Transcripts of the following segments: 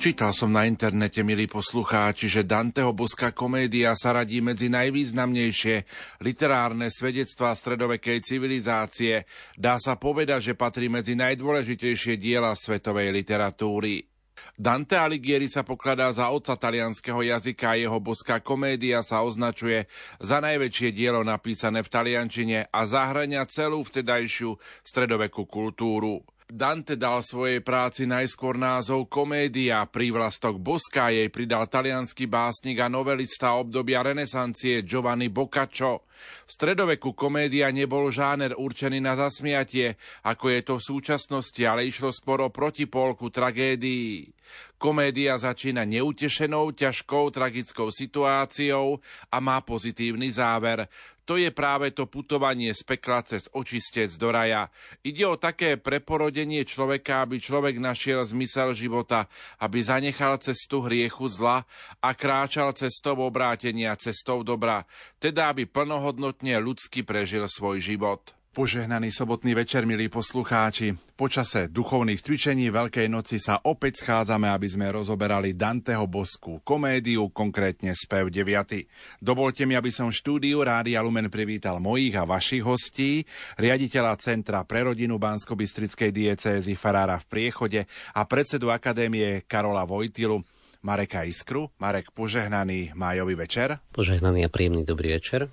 Čítal som na internete, milí poslucháči, že Danteho boská komédia sa radí medzi najvýznamnejšie literárne svedectvá stredovekej civilizácie. Dá sa povedať, že patrí medzi najdôležitejšie diela svetovej literatúry. Dante Alighieri sa pokladá za otca talianského jazyka a jeho boská komédia sa označuje za najväčšie dielo napísané v taliančine a zahrania celú vtedajšiu stredovekú kultúru. Dante dal svojej práci najskôr názov Komédia, prívlastok Boska jej pridal talianský básnik a novelista obdobia renesancie Giovanni Boccaccio. V stredoveku komédia nebol žáner určený na zasmiatie, ako je to v súčasnosti, ale išlo skôr o protipolku tragédií. Komédia začína neutešenou, ťažkou, tragickou situáciou a má pozitívny záver. To je práve to putovanie z pekla cez očistec do raja. Ide o také preporodenie človeka, aby človek našiel zmysel života, aby zanechal cestu hriechu zla a kráčal cestou obrátenia, cestou dobra, teda aby plnohodnotne ľudsky prežil svoj život. Požehnaný sobotný večer, milí poslucháči. Počase duchovných cvičení Veľkej noci sa opäť schádzame, aby sme rozoberali Danteho boskú komédiu, konkrétne spev 9. Dovolte mi, aby som v štúdiu Rádia Lumen privítal mojich a vašich hostí, riaditeľa Centra pre rodinu bansko diecézy Farára v Priechode a predsedu Akadémie Karola Vojtilu. Mareka Iskru. Marek, požehnaný májový večer. Požehnaný a príjemný dobrý večer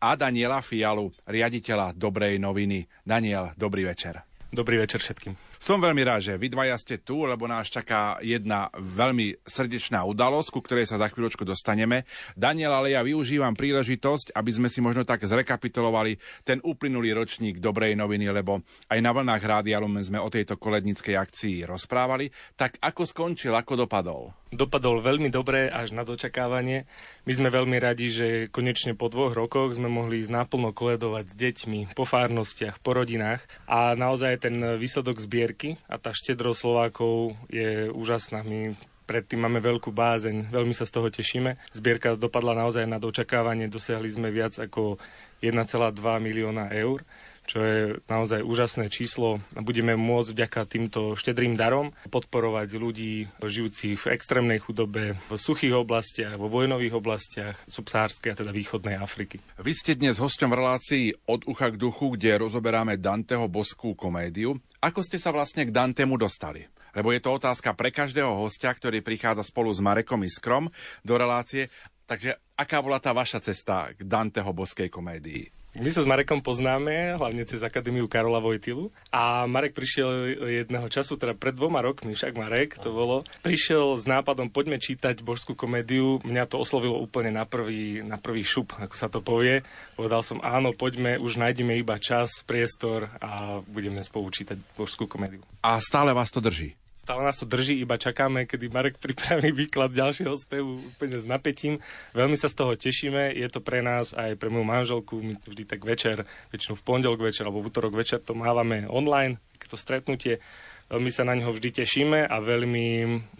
a Daniela Fialu, riaditeľa Dobrej noviny. Daniel, dobrý večer. Dobrý večer všetkým. Som veľmi rád, že vy dvaja ste tu, lebo nás čaká jedna veľmi srdečná udalosť, ku ktorej sa za chvíľočku dostaneme. Daniel, ale ja využívam príležitosť, aby sme si možno tak zrekapitulovali ten uplynulý ročník Dobrej noviny, lebo aj na vlnách Rádia Lumen sme o tejto kolednickej akcii rozprávali. Tak ako skončil, ako dopadol? Dopadol veľmi dobre až na dočakávanie. My sme veľmi radi, že konečne po dvoch rokoch sme mohli ísť naplno koledovať s deťmi, po fárnostiach, po rodinách a naozaj ten výsledok zbierky a tá štedrosť Slovákov je úžasná. My predtým máme veľkú bázeň, veľmi sa z toho tešíme. Zbierka dopadla naozaj na dočakávanie, dosiahli sme viac ako 1,2 milióna eur čo je naozaj úžasné číslo. Budeme môcť vďaka týmto štedrým darom podporovať ľudí žijúcich v extrémnej chudobe, v suchých oblastiach, vo vojnových oblastiach subsahárskej a teda východnej Afriky. Vy ste dnes hosťom v relácii Od ucha k duchu, kde rozoberáme Danteho boskú komédiu. Ako ste sa vlastne k Dantemu dostali? Lebo je to otázka pre každého hostia, ktorý prichádza spolu s Marekom Iskrom do relácie. Takže aká bola tá vaša cesta k Danteho boskej komédii? My sa s Marekom poznáme, hlavne cez Akadémiu Karola Vojtilu. A Marek prišiel jedného času, teda pred dvoma rokmi, však Marek to bolo, prišiel s nápadom, poďme čítať božskú komédiu. Mňa to oslovilo úplne na prvý, na prvý šup, ako sa to povie. Povedal som, áno, poďme, už nájdeme iba čas, priestor a budeme spolu čítať božskú komédiu. A stále vás to drží? Stále nás to drží, iba čakáme, kedy Marek pripraví výklad ďalšieho spevu úplne s napätím. Veľmi sa z toho tešíme, je to pre nás aj pre moju manželku, my vždy tak večer, väčšinou v pondelok večer alebo v útorok večer to mávame online, to stretnutie Veľmi sa na neho vždy tešíme a veľmi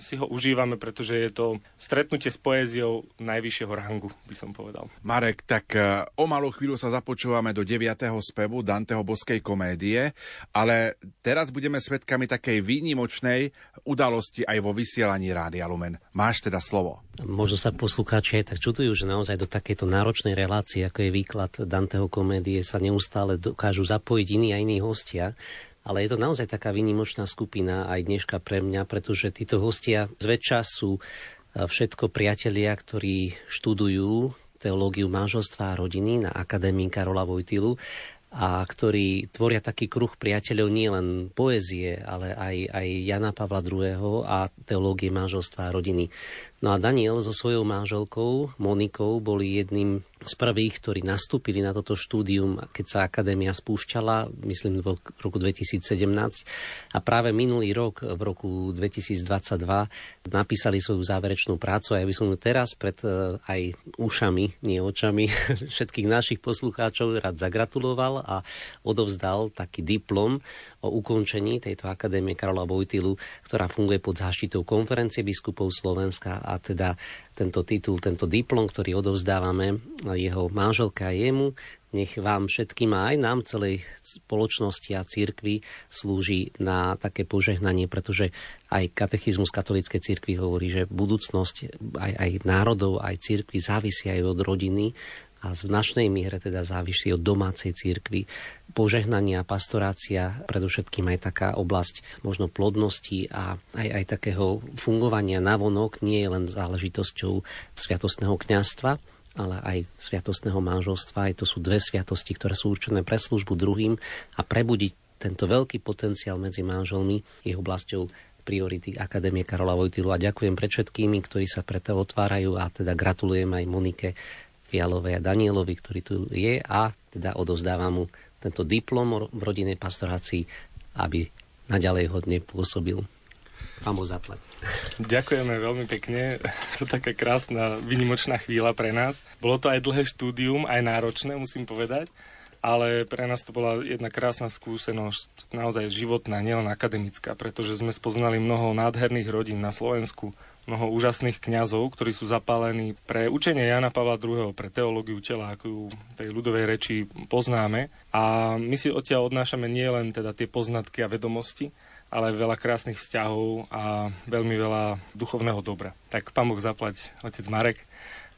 si ho užívame, pretože je to stretnutie s poéziou najvyššieho rangu, by som povedal. Marek, tak e, o malú chvíľu sa započúvame do 9. spevu Danteho boskej komédie, ale teraz budeme svedkami takej výnimočnej udalosti aj vo vysielaní Rádia Lumen. Máš teda slovo. Možno sa poslucháči aj tak čudujú, že naozaj do takejto náročnej relácie, ako je výklad Danteho komédie, sa neustále dokážu zapojiť iní a iní hostia ale je to naozaj taká výnimočná skupina aj dneška pre mňa, pretože títo hostia zväčša sú e, všetko priatelia, ktorí študujú teológiu manželstva a rodiny na Akadémii Karola Vojtilu a ktorí tvoria taký kruh priateľov nielen poézie, ale aj, aj Jana Pavla II. a teológie manželstva a rodiny. No a Daniel so svojou manželkou Monikou boli jedným z prvých, ktorí nastúpili na toto štúdium, keď sa akadémia spúšťala, myslím v roku 2017. A práve minulý rok, v roku 2022, napísali svoju záverečnú prácu a ja by som ju teraz pred e, aj ušami, nie očami, všetkých našich poslucháčov rád zagratuloval a odovzdal taký diplom o ukončení tejto akadémie Karola Vojtilu, ktorá funguje pod záštitou konferencie biskupov Slovenska. A teda tento titul, tento diplom, ktorý odovzdávame jeho manželka a jemu, nech vám všetkým a aj nám celej spoločnosti a církvy slúži na také požehnanie, pretože aj katechizmus katolíckej církvy hovorí, že budúcnosť aj, aj národov, aj církvy závisia aj od rodiny a v značnej miere teda závisí od domácej církvy. Požehnania, pastorácia, predovšetkým aj taká oblasť možno plodnosti a aj, aj takého fungovania navonok nie je len záležitosťou sviatostného kňastva, ale aj sviatostného manželstva. Aj to sú dve sviatosti, ktoré sú určené pre službu druhým a prebudiť tento veľký potenciál medzi manželmi je oblasťou priority Akadémie Karola Vojtilu a ďakujem pre všetkými, ktorí sa preto otvárajú a teda gratulujem aj Monike Fialovej a Danielovi, ktorý tu je a teda odovzdávam mu tento diplom v rodinnej pastorácii, aby naďalej hodne pôsobil. Pán zaplať. Ďakujeme veľmi pekne. To taká krásna, vynimočná chvíľa pre nás. Bolo to aj dlhé štúdium, aj náročné, musím povedať, ale pre nás to bola jedna krásna skúsenosť, naozaj životná, nielen akademická, pretože sme spoznali mnoho nádherných rodín na Slovensku, mnoho úžasných kňazov, ktorí sú zapálení pre učenie Jana Pavla II, pre teológiu tela, ako ju tej ľudovej reči poznáme. A my si odtiaľ odnášame nielen teda tie poznatky a vedomosti, ale veľa krásnych vzťahov a veľmi veľa duchovného dobra. Tak pán Boh zaplať, otec Marek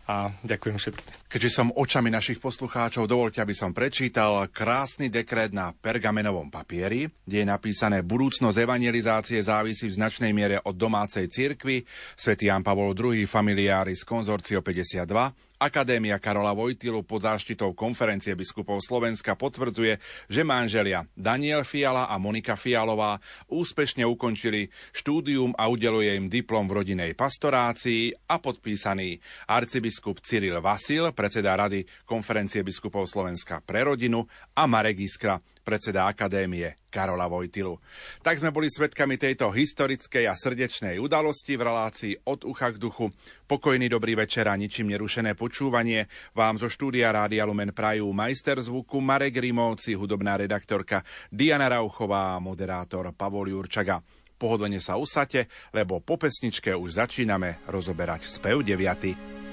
a ďakujem všetkým. Keďže som očami našich poslucháčov, dovolte, aby som prečítal krásny dekret na pergamenovom papieri, kde je napísané budúcnosť evangelizácie závisí v značnej miere od domácej cirkvy, svätý Jan Pavol II familiáris konzorcio 52, Akadémia Karola Vojtilu pod záštitou konferencie biskupov Slovenska potvrdzuje, že manželia Daniel Fiala a Monika Fialová úspešne ukončili štúdium a udeluje im diplom v rodinej pastorácii a podpísaný arcibiskup Cyril Vasil, predseda Rady konferencie biskupov Slovenska pre rodinu a Marek Iskra, predseda Akadémie Karola Vojtilu. Tak sme boli svedkami tejto historickej a srdečnej udalosti v relácii od ucha k duchu. Pokojný dobrý večer a ničím nerušené počúvanie vám zo štúdia Rádia Lumen Prajú majster zvuku Marek Rimovci, hudobná redaktorka Diana Rauchová a moderátor Pavol Jurčaga. Pohodlne sa usate, lebo po pesničke už začíname rozoberať spev 9.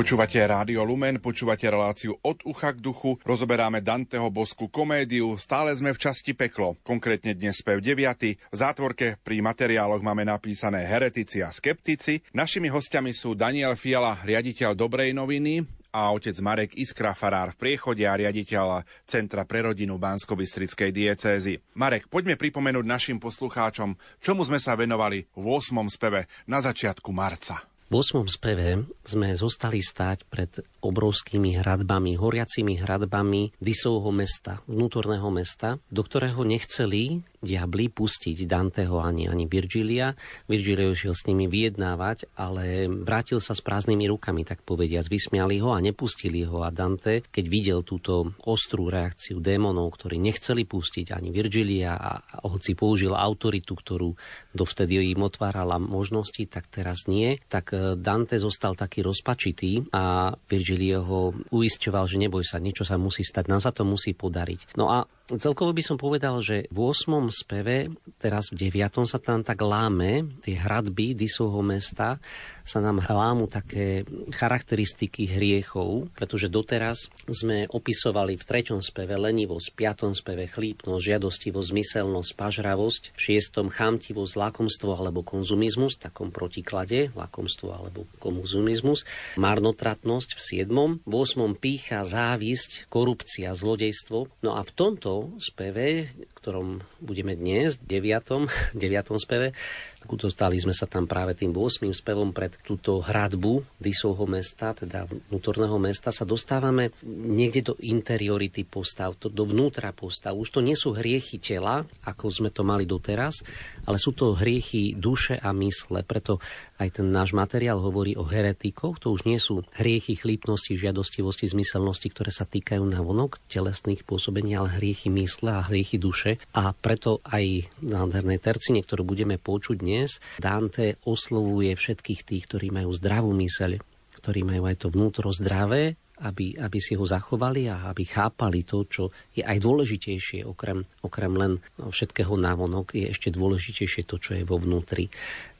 Počúvate Rádio Lumen, počúvate reláciu od ucha k duchu, rozoberáme Danteho bosku komédiu, stále sme v časti peklo, konkrétne dnes spev 9. V zátvorke pri materiáloch máme napísané heretici a skeptici. Našimi hostiami sú Daniel Fiala, riaditeľ Dobrej noviny, a otec Marek Iskra, farár v priechode a riaditeľ Centra pre rodinu bansko diecézy. Marek, poďme pripomenúť našim poslucháčom, čomu sme sa venovali v 8. speve na začiatku marca. V 8. speve sme zostali stáť pred obrovskými hradbami, horiacimi hradbami Disovho mesta, vnútorného mesta, do ktorého nechceli diabli pustiť Danteho ani, ani Virgilia. Virgilio šiel s nimi vyjednávať, ale vrátil sa s prázdnymi rukami, tak povediať. Vysmiali ho a nepustili ho. A Dante, keď videl túto ostrú reakciu démonov, ktorí nechceli pustiť ani Virgilia a, hoci použil autoritu, ktorú dovtedy im otvárala možnosti, tak teraz nie, tak e, Dante zostal taký rozpačitý a Virgilio ho uisťoval, že neboj sa, niečo sa musí stať, nám sa to musí podariť. No a Celkovo by som povedal, že v 8. speve, teraz v 9. sa tam tak láme tie hradby Disovho mesta, sa nám hlámu také charakteristiky hriechov, pretože doteraz sme opisovali v 3. speve lenivosť, v 5. speve chlípnosť, žiadostivosť, zmyselnosť, pažravosť, v 6. chamtivosť, lakomstvo alebo konzumizmus, v takom protiklade, lakomstvo alebo konzumizmus, marnotratnosť v 7. v 8. pícha, závisť, korupcia, zlodejstvo. No a v tomto speve, ktorom budeme dnes, v 9. 9. speve, Dostali sme sa tam práve tým 8. spevom pred túto hradbu Disovho mesta, teda vnútorného mesta, sa dostávame niekde do interiority postav, to, do vnútra postav. Už to nie sú hriechy tela, ako sme to mali doteraz, ale sú to hriechy duše a mysle. Preto aj ten náš materiál hovorí o heretikoch. To už nie sú hriechy chlípnosti, žiadostivosti, zmyselnosti, ktoré sa týkajú na vonok telesných pôsobení, ale hriechy mysle a hriechy duše. A preto aj na nádhernej tercine, ktorú budeme počuť dnes Dante oslovuje všetkých tých, ktorí majú zdravú myseľ, ktorí majú aj to vnútro zdravé, aby, aby si ho zachovali a aby chápali to, čo je aj dôležitejšie, okrem, okrem len všetkého návonok, je ešte dôležitejšie to, čo je vo vnútri.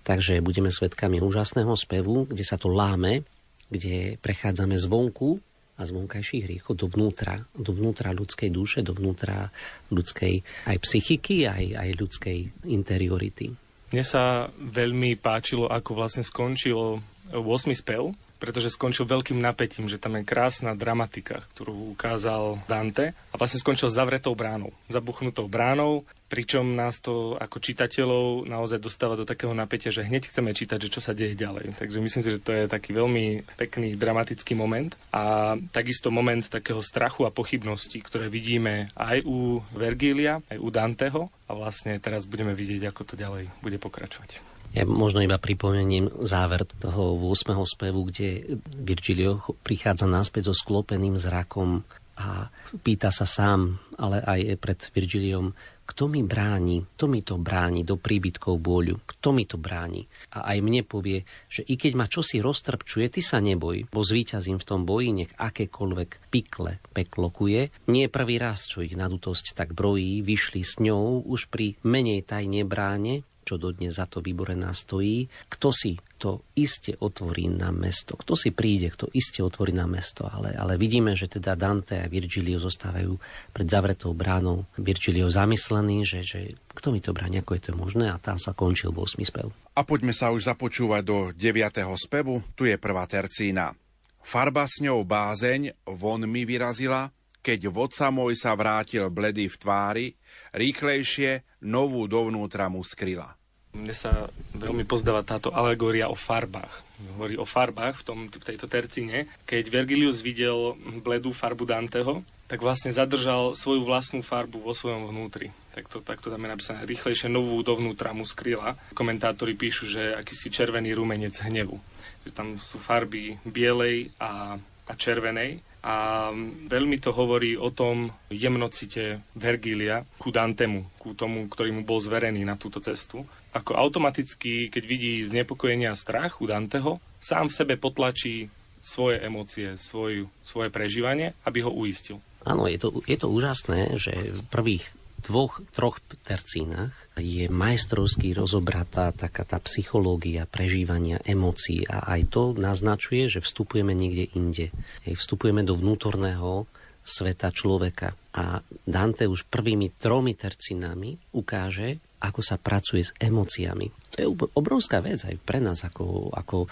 Takže budeme svedkami úžasného spevu, kde sa to láme, kde prechádzame zvonku a z vonkajších hriechov dovnútra, dovnútra ľudskej duše, dovnútra ľudskej aj psychiky, aj, aj ľudskej interiority. Mne sa veľmi páčilo, ako vlastne skončilo 8. spev, pretože skončil veľkým napätím, že tam je krásna dramatika, ktorú ukázal Dante a vlastne skončil zavretou bránou, zabuchnutou bránou, pričom nás to ako čitateľov naozaj dostáva do takého napätia, že hneď chceme čítať, že čo sa deje ďalej. Takže myslím si, že to je taký veľmi pekný dramatický moment a takisto moment takého strachu a pochybnosti, ktoré vidíme aj u Vergília, aj u Danteho a vlastne teraz budeme vidieť, ako to ďalej bude pokračovať. Ja možno iba pripomeniem záver toho 8. spevu, kde Virgilio prichádza naspäť so sklopeným zrakom a pýta sa sám, ale aj pred Virgiliom, kto mi bráni, kto mi to bráni do príbytkov bôľu, kto mi to bráni. A aj mne povie, že i keď ma čosi roztrpčuje, ty sa neboj, bo zvíťazím v tom boji, nech akékoľvek pikle peklokuje. Nie prvý raz, čo ich nadutosť tak brojí, vyšli s ňou už pri menej tajne bráne, čo dodnes za to vyborená stojí. Kto si to iste otvorí na mesto? Kto si príde, kto iste otvorí na mesto? Ale, ale vidíme, že teda Dante a Virgilio zostávajú pred zavretou bránou. Virgilio zamyslený, že, že kto mi to bráni, ako je to možné? A tam sa končil 8. spev. A poďme sa už započúvať do 9. spevu. Tu je prvá tercína. Farba s ňou bázeň von mi vyrazila, keď vodca môj sa vrátil bledý v tvári, rýchlejšie novú dovnútra mu skryla. Mne sa veľmi pozdáva táto alegória o farbách. Hovorí o farbách v, tom, v tejto tercine. Keď Vergilius videl bledú farbu Danteho, tak vlastne zadržal svoju vlastnú farbu vo svojom vnútri. Tak to, tak to tam je napísané. Rýchlejšie novú dovnútra mu skryla. Komentátori píšu, že akýsi červený rumenec hnevu. Že tam sú farby bielej a, a červenej a veľmi to hovorí o tom jemnocite Vergília ku Dantemu, ku tomu, ktorý mu bol zverený na túto cestu. Ako automaticky, keď vidí znepokojenie a strach u Danteho, sám v sebe potlačí svoje emócie, svoj, svoje prežívanie, aby ho uistil. Áno, je to, je to úžasné, že v prvých dvoch, troch tercínach je majstrovský rozobratá taká tá psychológia prežívania emócií a aj to naznačuje, že vstupujeme niekde inde. Vstupujeme do vnútorného sveta človeka. A Dante už prvými tromi tercinami ukáže, ako sa pracuje s emóciami. To je obrovská vec aj pre nás, ako, ako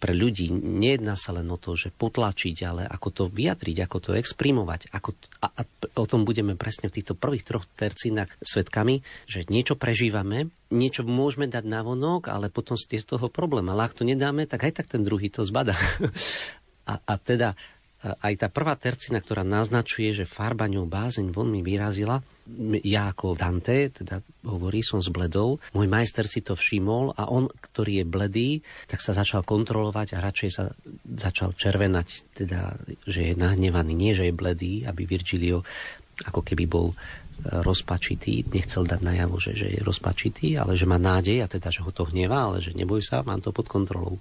pre ľudí nejedná sa len o to, že potlačiť, ale ako to vyjadriť, ako to exprimovať. Ako, a, a o tom budeme presne v týchto prvých troch tercínach svetkami, že niečo prežívame, niečo môžeme dať na vonok, ale potom je z toho problém. Ale ak to nedáme, tak aj tak ten druhý to zbada. a, a teda aj tá prvá tercina, ktorá naznačuje, že farba ňou bázeň veľmi vyrazila, ja ako Dante, teda hovorí, som zbledol, môj majster si to všimol a on, ktorý je bledý, tak sa začal kontrolovať a radšej sa začal červenať, teda, že je nahnevaný, nie že je bledý, aby Virgilio ako keby bol e, rozpačitý, nechcel dať najavo, že, že je rozpačitý, ale že má nádej a teda, že ho to hnevá, ale že neboj sa, mám to pod kontrolou.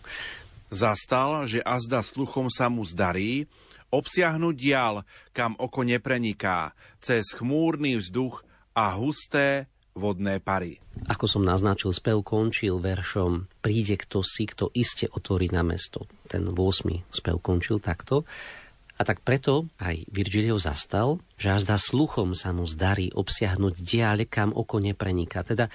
Zastal, že azda sluchom sa mu zdarí, obsiahnuť dial, kam oko nepreniká, cez chmúrny vzduch a husté vodné pary. Ako som naznačil, spev končil veršom Príde kto si, kto iste otvorí na mesto. Ten 8. spev končil takto. A tak preto aj Virgilio zastal, že až dá sluchom sa mu zdarí obsiahnuť diale, kam oko nepreniká. Teda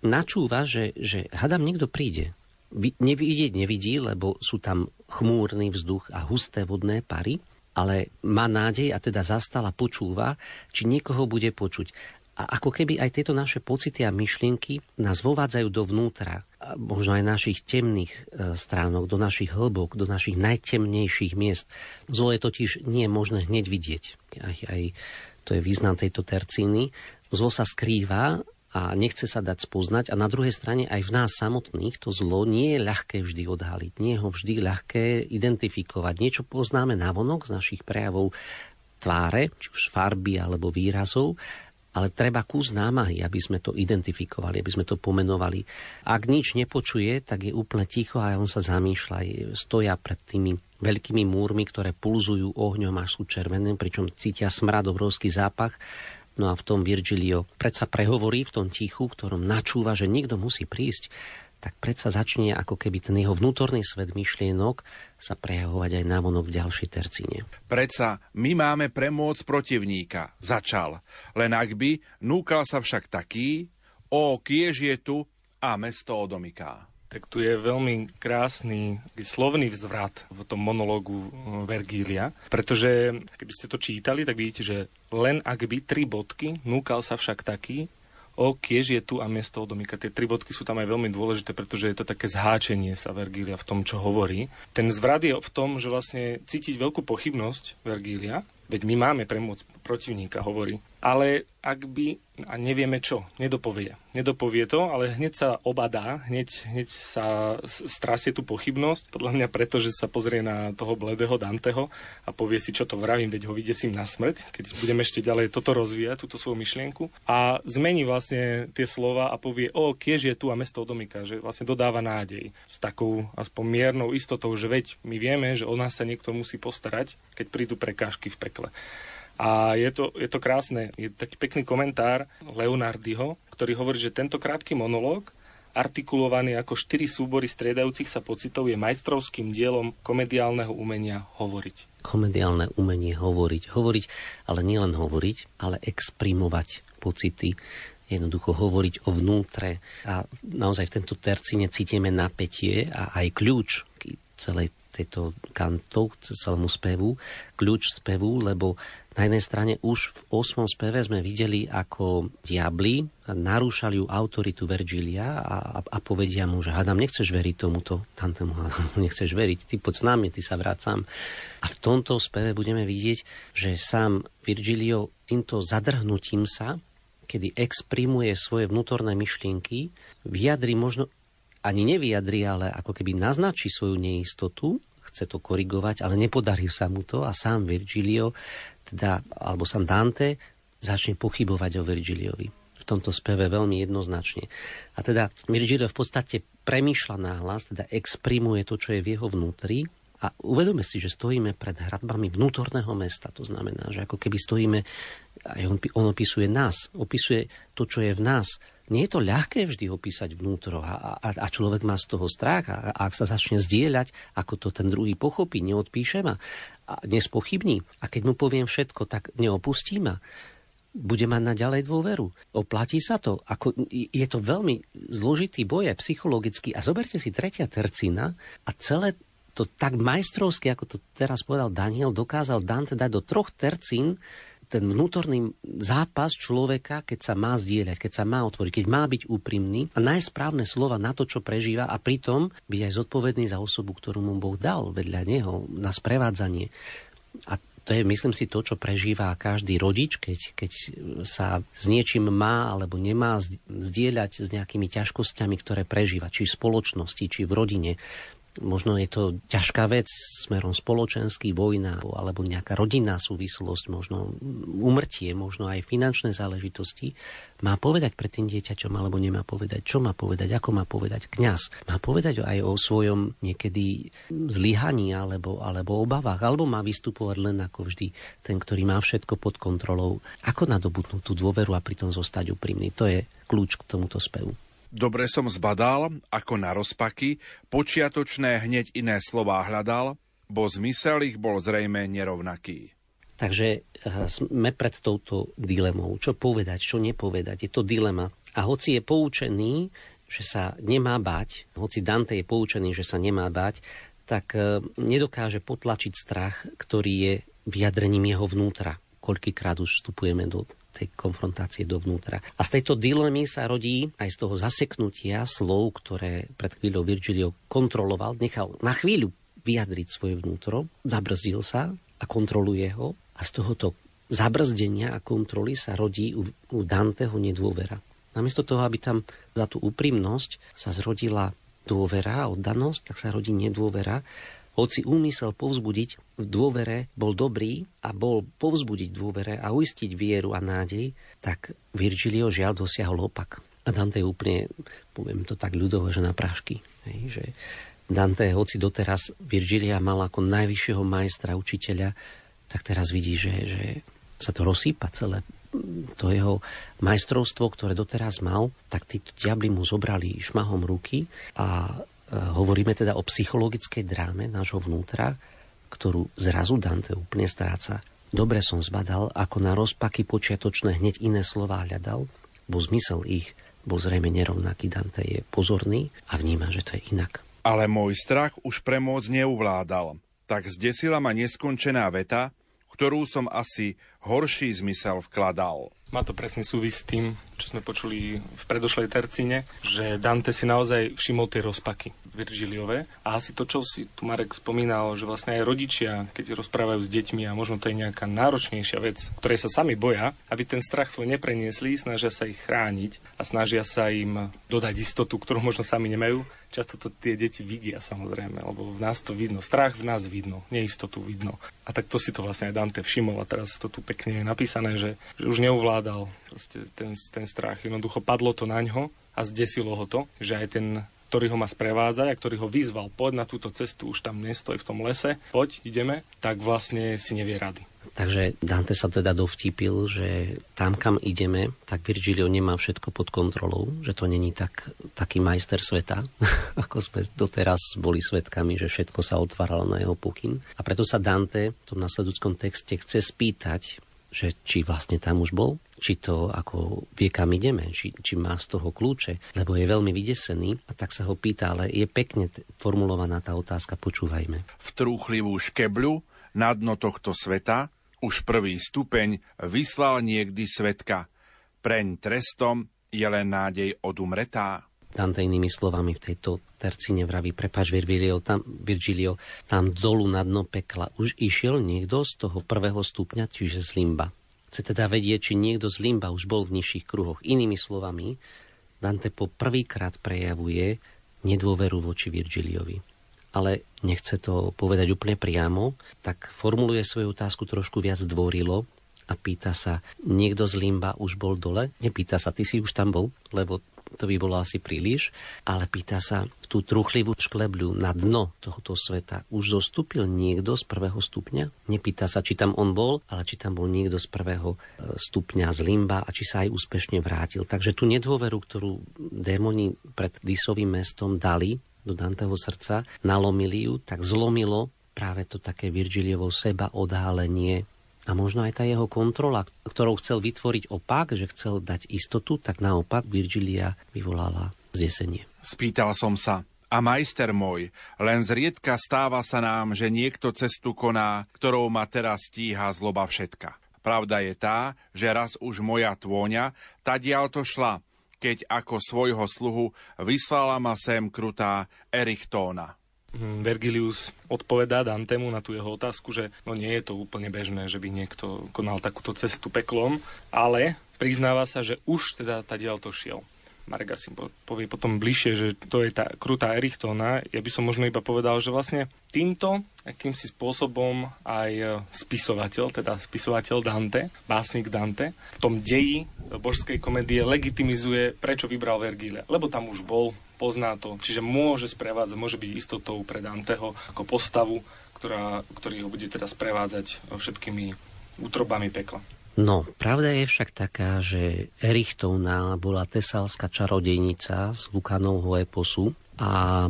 načúva, že, že hadam niekto príde nevidieť nevidí, lebo sú tam chmúrny vzduch a husté vodné pary, ale má nádej a teda zastala počúva, či niekoho bude počuť. A ako keby aj tieto naše pocity a myšlienky nás vovádzajú dovnútra, možno aj našich temných e, stránok, do našich hlbok, do našich najtemnejších miest. Zlo je totiž nie je možné hneď vidieť. Aj, aj to je význam tejto tercíny. Zlo sa skrýva a nechce sa dať spoznať a na druhej strane aj v nás samotných to zlo nie je ľahké vždy odhaliť, nie je ho vždy ľahké identifikovať. Niečo poznáme navonok z našich prejavov tváre, či už farby alebo výrazov, ale treba kus námahy, aby sme to identifikovali, aby sme to pomenovali. Ak nič nepočuje, tak je úplne ticho a on sa zamýšľa. Stoja pred tými veľkými múrmi, ktoré pulzujú ohňom až sú červené, pričom cítia smrad, obrovský zápach No a v tom Virgilio predsa prehovorí v tom tichu, ktorom načúva, že niekto musí prísť, tak predsa začne ako keby ten jeho vnútorný svet myšlienok sa prejavovať aj navonok v ďalšej tercíne. Predsa my máme premôcť protivníka, začal. Len ak by, núkal sa však taký, o kiež je tu a mesto odomyká tak tu je veľmi krásny slovný vzvrat v tom monológu eh, Vergília, pretože keby ste to čítali, tak vidíte, že len ak by tri bodky, núkal sa však taký, o kiež je tu a miesto odomika. Tie tri bodky sú tam aj veľmi dôležité, pretože je to také zháčenie sa Vergília v tom, čo hovorí. Ten zvrat je v tom, že vlastne cítiť veľkú pochybnosť Vergília, veď my máme premôcť protivníka, hovorí. Ale ak by, a nevieme čo, nedopovie nedopovie to, ale hneď sa obadá, hneď, hneď sa strasie tú pochybnosť, podľa mňa preto, že sa pozrie na toho bledého Danteho a povie si, čo to vravím, veď ho vydesím na smrť, keď budeme ešte ďalej toto rozvíjať, túto svoju myšlienku. A zmení vlastne tie slova a povie, o, kiež je tu a mesto odomika, že vlastne dodáva nádej s takou aspoň miernou istotou, že veď my vieme, že o nás sa niekto musí postarať, keď prídu prekážky v pekle. A je to, je to krásne. Je taký pekný komentár Leonardiho, ktorý hovorí, že tento krátky monológ, artikulovaný ako štyri súbory striedajúcich sa pocitov, je majstrovským dielom komediálneho umenia hovoriť. Komediálne umenie hovoriť. Hovoriť, ale nielen hovoriť, ale exprimovať pocity, jednoducho hovoriť o vnútre. A naozaj v tento tercine cítime napätie a aj kľúč celej tejto kantov, celému spevu, kľúč spevu, lebo na jednej strane už v 8. speve sme videli, ako diabli narúšali autoritu Vergilia a, a, a povedia mu, že hádam, nechceš veriť tomuto, tamtému hádam, nechceš veriť, ty poď s nami, ty sa vracam. A v tomto speve budeme vidieť, že sám Virgilio týmto zadrhnutím sa, kedy exprimuje svoje vnútorné myšlienky, vyjadri možno ani nevyjadri, ale ako keby naznačí svoju neistotu, chce to korigovať, ale nepodarí sa mu to a sám Virgilio teda, alebo sám Dante začne pochybovať o Virgiliovi. V tomto speve veľmi jednoznačne. A teda Virgilio v podstate premýšľa náhlas, teda exprimuje to, čo je v jeho vnútri A uvedome si, že stojíme pred hradbami vnútorného mesta. To znamená, že ako keby stojíme, aj on, on opisuje nás, opisuje to, čo je v nás. Nie je to ľahké vždy opísať vnútro a, a, a človek má z toho strach a, a ak sa začne zdieľať, ako to ten druhý pochopí, neodpíše ma a nespochybní. A keď mu poviem všetko, tak neopustí ma bude mať naďalej dôveru. Oplatí sa to. Ako, je to veľmi zložitý boj psychologický. A zoberte si tretia tercina a celé to tak majstrovsky, ako to teraz povedal Daniel, dokázal Dante dať do troch tercín ten vnútorný zápas človeka, keď sa má zdieľať, keď sa má otvoriť, keď má byť úprimný a nájsť správne slova na to, čo prežíva a pritom byť aj zodpovedný za osobu, ktorú mu Boh dal vedľa neho na sprevádzanie. A to je, myslím si, to, čo prežíva každý rodič, keď, keď sa s niečím má alebo nemá zdieľať s nejakými ťažkosťami, ktoré prežíva, či v spoločnosti, či v rodine. Možno je to ťažká vec smerom spoločenský, vojna alebo nejaká rodinná súvislosť, možno umrtie, možno aj finančné záležitosti. Má povedať pred tým dieťaťom alebo nemá povedať, čo má povedať, ako má povedať kňaz. Má povedať aj o svojom niekedy zlyhaní alebo, alebo obavách, alebo má vystupovať len ako vždy ten, ktorý má všetko pod kontrolou. Ako nadobudnúť tú dôveru a pritom zostať úprimný? To je kľúč k tomuto spevu. Dobre som zbadal, ako na rozpaky, počiatočné hneď iné slová hľadal, bo zmysel ich bol zrejme nerovnaký. Takže eh, sme pred touto dilemou. Čo povedať, čo nepovedať. Je to dilema. A hoci je poučený, že sa nemá bať, hoci Dante je poučený, že sa nemá bať, tak eh, nedokáže potlačiť strach, ktorý je vyjadrením jeho vnútra. Koľkýkrát už vstupujeme do tej konfrontácie dovnútra. A z tejto dilemy sa rodí aj z toho zaseknutia slov, ktoré pred chvíľou Virgilio kontroloval, nechal na chvíľu vyjadriť svoje vnútro, zabrzdil sa a kontroluje ho a z tohoto zabrzdenia a kontroly sa rodí u, u Danteho nedôvera. Namiesto toho, aby tam za tú úprimnosť sa zrodila dôvera a oddanosť, tak sa rodí nedôvera hoci úmysel povzbudiť v dôvere bol dobrý a bol povzbudiť dôvere a uistiť vieru a nádej, tak Virgilio žiaľ dosiahol opak. A Dante je úplne, poviem to tak ľudovo, že na prášky. Hej, že Dante, hoci doteraz Virgilia mal ako najvyššieho majstra, učiteľa, tak teraz vidí, že, že sa to rozsýpa celé to jeho majstrovstvo, ktoré doteraz mal, tak tí diabli mu zobrali šmahom ruky a hovoríme teda o psychologickej dráme nášho vnútra, ktorú zrazu Dante úplne stráca. Dobre som zbadal, ako na rozpaky počiatočné hneď iné slova hľadal, bo zmysel ich bol zrejme nerovnaký. Dante je pozorný a vníma, že to je inak. Ale môj strach už premôcť neuvládal. Tak zdesila ma neskončená veta, ktorú som asi horší zmysel vkladal. Má to presne súvis s tým, čo sme počuli v predošlej tercine, že Dante si naozaj všimol tie rozpaky Virgiliové. A asi to, čo si tu Marek spomínal, že vlastne aj rodičia, keď rozprávajú s deťmi a možno to je nejaká náročnejšia vec, ktorej sa sami boja, aby ten strach svoj nepreniesli, snažia sa ich chrániť a snažia sa im dodať istotu, ktorú možno sami nemajú, často to tie deti vidia samozrejme, lebo v nás to vidno. Strach v nás vidno, neistotu vidno. A tak to si to vlastne aj Dante všimol a teraz to tu pekne je napísané, že, že už neuvládal ten, ten strach. Jednoducho padlo to na ňo a zdesilo ho to, že aj ten ktorý ho má sprevádzať a ktorý ho vyzval, poď na túto cestu, už tam nestoj v tom lese, poď, ideme, tak vlastne si nevie rady. Takže Dante sa teda dovtípil, že tam, kam ideme, tak Virgilio nemá všetko pod kontrolou, že to není tak, taký majster sveta, ako sme doteraz boli svetkami, že všetko sa otváralo na jeho pokyn. A preto sa Dante v tom nasledujúcom texte chce spýtať, že či vlastne tam už bol, či to ako vie, kam ideme, či, či má z toho kľúče, lebo je veľmi vydesený a tak sa ho pýta, ale je pekne formulovaná tá otázka, počúvajme. V trúchlivú škebľu na dno tohto sveta už prvý stupeň vyslal niekdy svetka. Preň trestom je len nádej odumretá. Dante inými slovami v tejto tercine vraví, prepač Virgilio tam, Virgilio, tam dolu na dno pekla už išiel niekto z toho prvého stupňa, čiže z limba. Chce teda vedieť, či niekto z limba už bol v nižších kruhoch. Inými slovami, Dante po prvýkrát prejavuje nedôveru voči Virgiliovi ale nechce to povedať úplne priamo, tak formuluje svoju otázku trošku viac dvorilo a pýta sa, niekto z Limba už bol dole? Nepýta sa, ty si už tam bol? Lebo to by bolo asi príliš, ale pýta sa tú truchlivú šklebľu na dno tohoto sveta. Už zostúpil niekto z prvého stupňa? Nepýta sa, či tam on bol, ale či tam bol niekto z prvého e, stupňa z limba a či sa aj úspešne vrátil. Takže tú nedôveru, ktorú démoni pred Disovým mestom dali do Danteho srdca, nalomili ju, tak zlomilo práve to také Virgiliovo seba odhalenie a možno aj tá jeho kontrola, ktorou chcel vytvoriť opak, že chcel dať istotu, tak naopak Virgilia vyvolala zdesenie. Spýtal som sa, a majster môj, len zriedka stáva sa nám, že niekto cestu koná, ktorou ma teraz stíha zloba všetka. Pravda je tá, že raz už moja tôňa tadiaľ to šla, keď ako svojho sluhu vyslala ma sem krutá Erichtóna. Hm, Vergilius odpovedá Dantemu na tú jeho otázku, že no nie je to úplne bežné, že by niekto konal takúto cestu peklom, ale priznáva sa, že už teda tadiaľ to šiel. Marek asi povie potom bližšie, že to je tá krutá Erichtona. Ja by som možno iba povedal, že vlastne týmto akýmsi spôsobom aj spisovateľ, teda spisovateľ Dante, básnik Dante, v tom deji božskej komédie legitimizuje, prečo vybral Vergília. Lebo tam už bol, pozná to, čiže môže sprevádzať, môže byť istotou pre Danteho ako postavu, ktorá, ktorý ho bude teda sprevádzať všetkými útrobami pekla. No, pravda je však taká, že Erichtovna bola tesalská čarodejnica z Lukanovho eposu a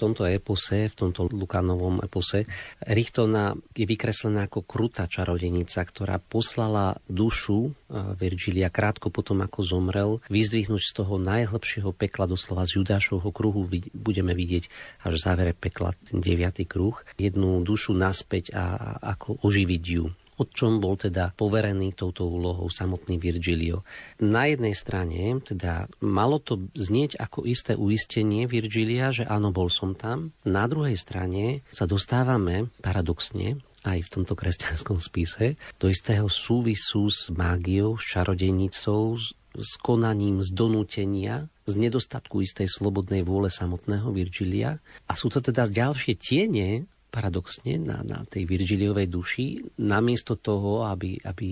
tomto epose, v tomto Lukánovom epose, Richtovna je vykreslená ako krutá čarodenica, ktorá poslala dušu e, Virgilia krátko potom, ako zomrel, vyzdvihnúť z toho najhlbšieho pekla, doslova z Judášovho kruhu, budeme vidieť až v závere pekla ten deviatý kruh, jednu dušu naspäť a ako oživiť ju o čom bol teda poverený touto úlohou samotný Virgilio. Na jednej strane teda malo to znieť ako isté uistenie Virgilia, že áno, bol som tam. Na druhej strane sa dostávame paradoxne aj v tomto kresťanskom spise do istého súvisu s mágiou, s čarodejnicou, s konaním z donútenia, z nedostatku istej slobodnej vôle samotného Virgilia. A sú to teda ďalšie tiene paradoxne na, na tej Virgiliovej duši, namiesto toho, aby, aby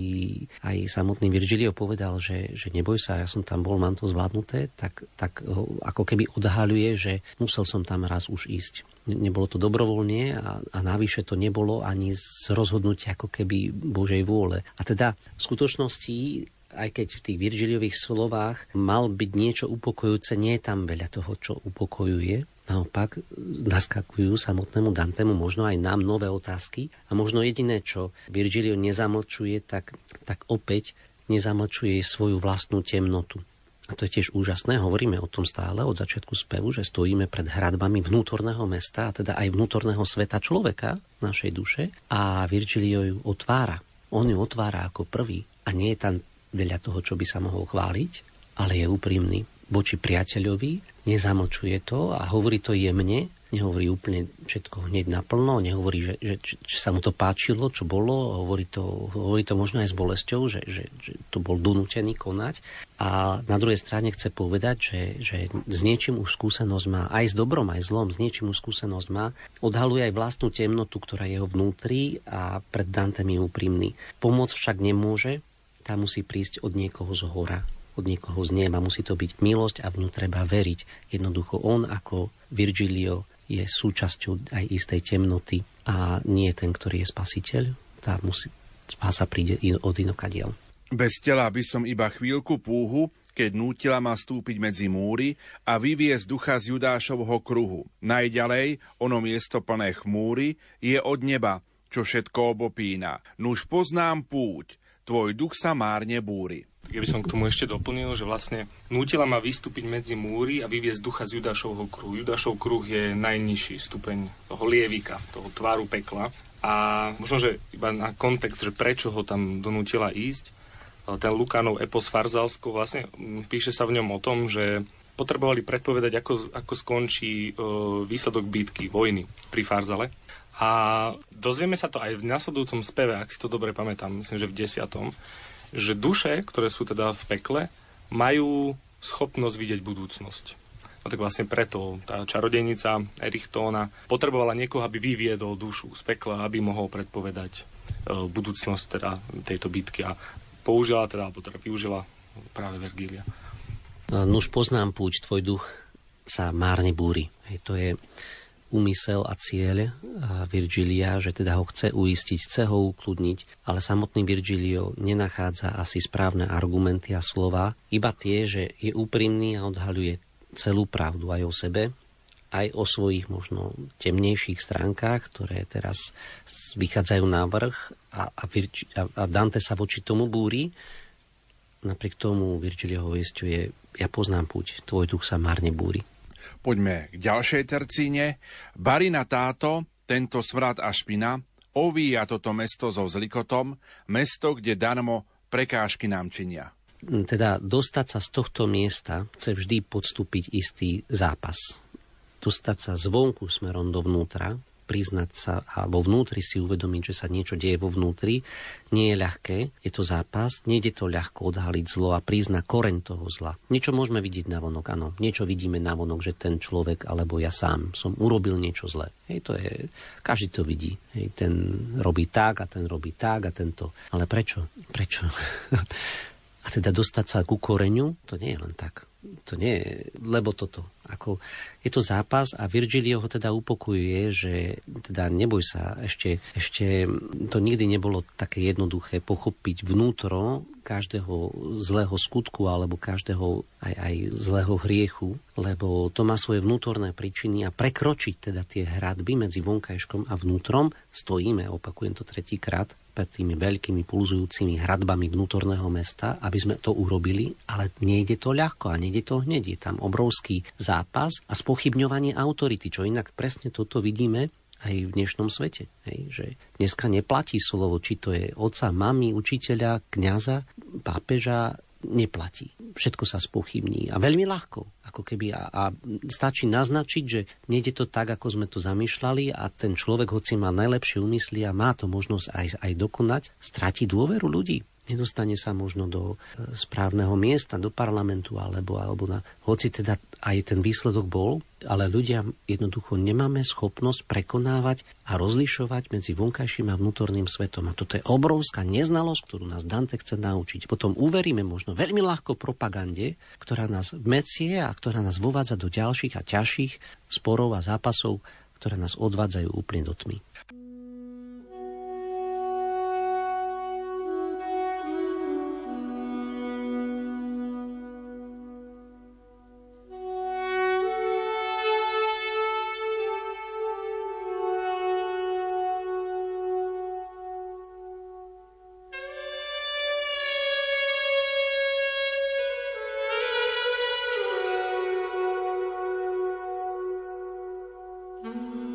aj samotný Virgilio povedal, že, že neboj sa, ja som tam bol, mám to zvládnuté, tak, tak ako keby odhaľuje, že musel som tam raz už ísť. Nebolo to dobrovoľne a, a navyše to nebolo ani z rozhodnutia ako keby Božej vôle. A teda v skutočnosti aj keď v tých Virgiliových slovách mal byť niečo upokojujúce, nie je tam veľa toho, čo upokojuje. Naopak naskakujú samotnému Dantemu možno aj nám nové otázky a možno jediné, čo Virgilio nezamlčuje, tak, tak opäť nezamlčuje svoju vlastnú temnotu. A to je tiež úžasné, hovoríme o tom stále od začiatku spevu, že stojíme pred hradbami vnútorného mesta, a teda aj vnútorného sveta človeka, našej duše, a Virgilio ju otvára. On ju otvára ako prvý a nie je tam veľa toho, čo by sa mohol chváliť, ale je úprimný voči priateľovi, nezamlčuje to a hovorí to jemne, nehovorí úplne všetko hneď naplno, nehovorí, že, že, že sa mu to páčilo, čo bolo, hovorí to, hovorí to možno aj s bolesťou, že, že, že to bol donútený konať. A na druhej strane chce povedať, že, že s niečím už skúsenosť má, aj s dobrom, aj zlom, s niečím už skúsenosť má, odhaluje aj vlastnú temnotu, ktorá je ho vnútri a pred Dantem je úprimný. Pomôcť však nemôže, tá musí prísť od niekoho z hora, od niekoho z neba. Musí to byť milosť a v ňu treba veriť. Jednoducho on ako Virgilio je súčasťou aj istej temnoty a nie ten, ktorý je spasiteľ. Tá musí, spása príde od inokadiel. Bez tela by som iba chvíľku púhu, keď nútila ma stúpiť medzi múry a vyviesť ducha z Judášovho kruhu. Najďalej, ono miesto plné chmúry, je od neba, čo všetko obopína. Nuž poznám púť, tvoj duch sa márne búri. Ja by som k tomu ešte doplnil, že vlastne nútila ma vystúpiť medzi múry a vyviezť ducha z Judášovho kruhu. Judášov kruh je najnižší stupeň toho lievika, toho tváru pekla. A možno, že iba na kontext, že prečo ho tam donútila ísť, ten Lukánov epos Farzalsko vlastne píše sa v ňom o tom, že potrebovali predpovedať, ako, ako skončí e, výsledok bitky, vojny pri Farzale. A dozvieme sa to aj v nasledujúcom speve, ak si to dobre pamätám, myslím, že v desiatom, že duše, ktoré sú teda v pekle, majú schopnosť vidieť budúcnosť. A tak vlastne preto tá čarodejnica Erichtóna potrebovala niekoho, aby vyviedol dušu z pekla, aby mohol predpovedať e, budúcnosť teda tejto bitky a použila teda, alebo teda využila práve Vergília. Nuž poznám púť, tvoj duch sa márne búri. Hej, to je úmysel a cieľ Virgilia, že teda ho chce uistiť, chce ho ukludniť, ale samotný Virgilio nenachádza asi správne argumenty a slova, iba tie, že je úprimný a odhaľuje celú pravdu aj o sebe, aj o svojich možno temnejších stránkach, ktoré teraz vychádzajú na vrch a, a, Virgi, a, a Dante sa voči tomu búri. Napriek tomu Virgilio ho je, ja poznám púť, tvoj duch sa marne búri. Poďme k ďalšej tercíne. Barina táto, tento svrat a špina, ovíja toto mesto so zlikotom, mesto, kde darmo prekážky nám činia. Teda dostať sa z tohto miesta chce vždy podstúpiť istý zápas. Dostať sa zvonku smerom dovnútra, priznať sa a vnútri si uvedomiť, že sa niečo deje vo vnútri, nie je ľahké, je to zápas, nejde to ľahko odhaliť zlo a priznať koreň toho zla. Niečo môžeme vidieť na vonok, áno, niečo vidíme na vonok, že ten človek alebo ja sám som urobil niečo zlé. Hej, to je, každý to vidí. Hej, ten robí tak a ten robí tak a tento. Ale prečo? Prečo? a teda dostať sa ku koreňu, to nie je len tak. To nie je, lebo toto. Ako, je to zápas a Virgilio ho teda upokojuje, že teda neboj sa, ešte, ešte to nikdy nebolo také jednoduché pochopiť vnútro každého zlého skutku alebo každého aj, aj zlého hriechu, lebo to má svoje vnútorné príčiny a prekročiť teda tie hradby medzi vonkajškom a vnútrom, stojíme, opakujem to tretíkrát, pred tými veľkými pulzujúcimi hradbami vnútorného mesta, aby sme to urobili, ale nejde to ľahko a nejde to hneď. Je tam obrovský zápas a spochybňovanie autority, čo inak presne toto vidíme aj v dnešnom svete. Hej, že dneska neplatí slovo, či to je oca, mami, učiteľa, kňaza, pápeža, neplatí. Všetko sa spochybní a veľmi ľahko. Ako keby a, a stačí naznačiť, že nejde to tak, ako sme to zamýšľali a ten človek, hoci má najlepšie úmysly a má to možnosť aj, aj dokonať, stráti dôveru ľudí nedostane sa možno do e, správneho miesta, do parlamentu, alebo, alebo na, hoci teda aj ten výsledok bol, ale ľudia jednoducho nemáme schopnosť prekonávať a rozlišovať medzi vonkajším a vnútorným svetom. A toto je obrovská neznalosť, ktorú nás Dante chce naučiť. Potom uveríme možno veľmi ľahko propagande, ktorá nás vmecie a ktorá nás vovádza do ďalších a ťažších sporov a zápasov, ktoré nás odvádzajú úplne do tmy. Mm-hmm.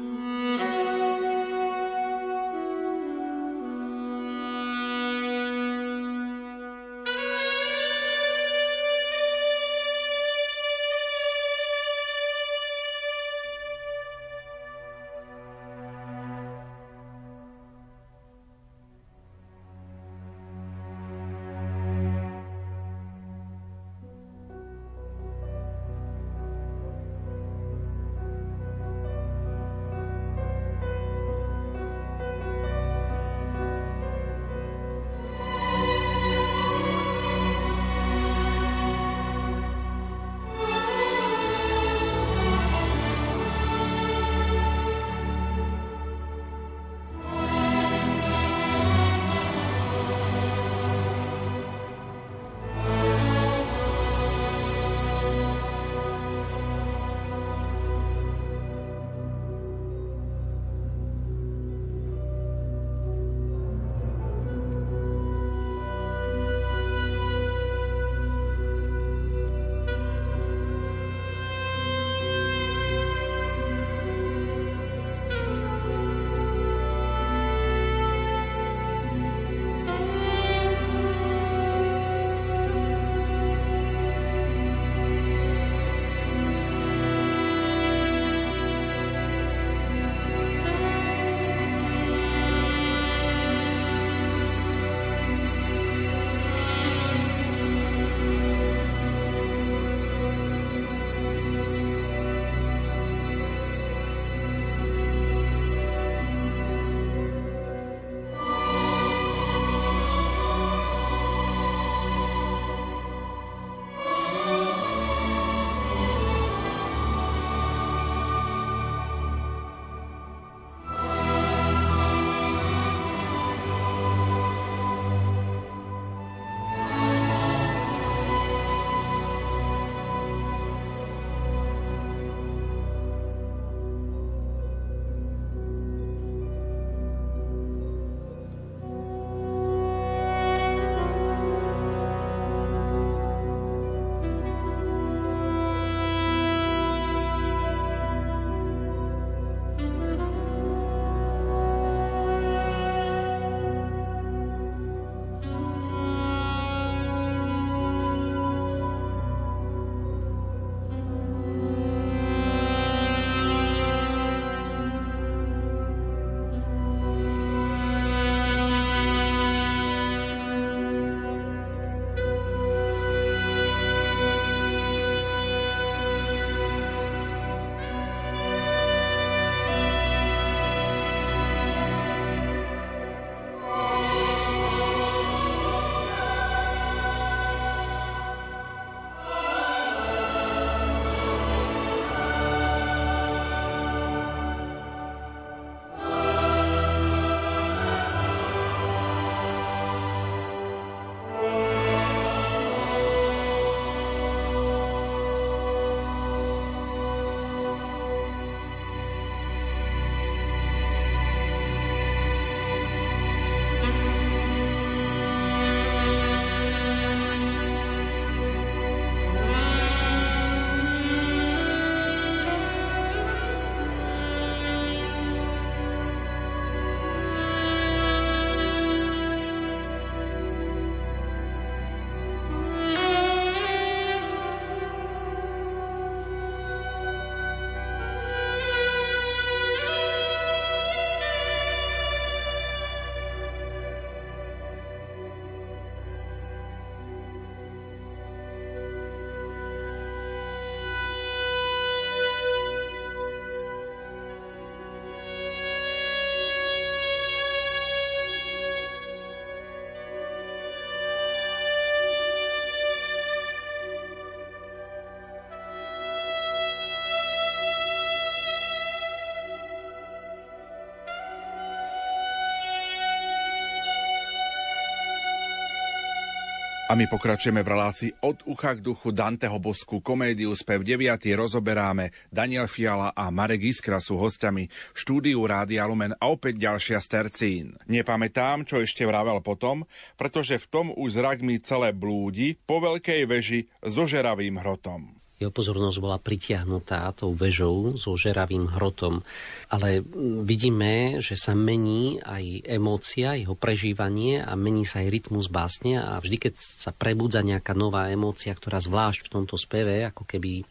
A my pokračujeme v relácii od ucha k duchu Danteho Bosku komédiu Spev 9. rozoberáme. Daniel Fiala a Marek Iskra sú hostiami štúdiu Rádia Lumen a opäť ďalšia z tercín. Nepamätám, čo ešte vravel potom, pretože v tom už zrak mi celé blúdi po veľkej veži so žeravým hrotom jeho pozornosť bola pritiahnutá tou vežou so žeravým hrotom. Ale vidíme, že sa mení aj emócia, jeho prežívanie a mení sa aj rytmus básne a vždy, keď sa prebudza nejaká nová emócia, ktorá zvlášť v tomto speve, ako keby e,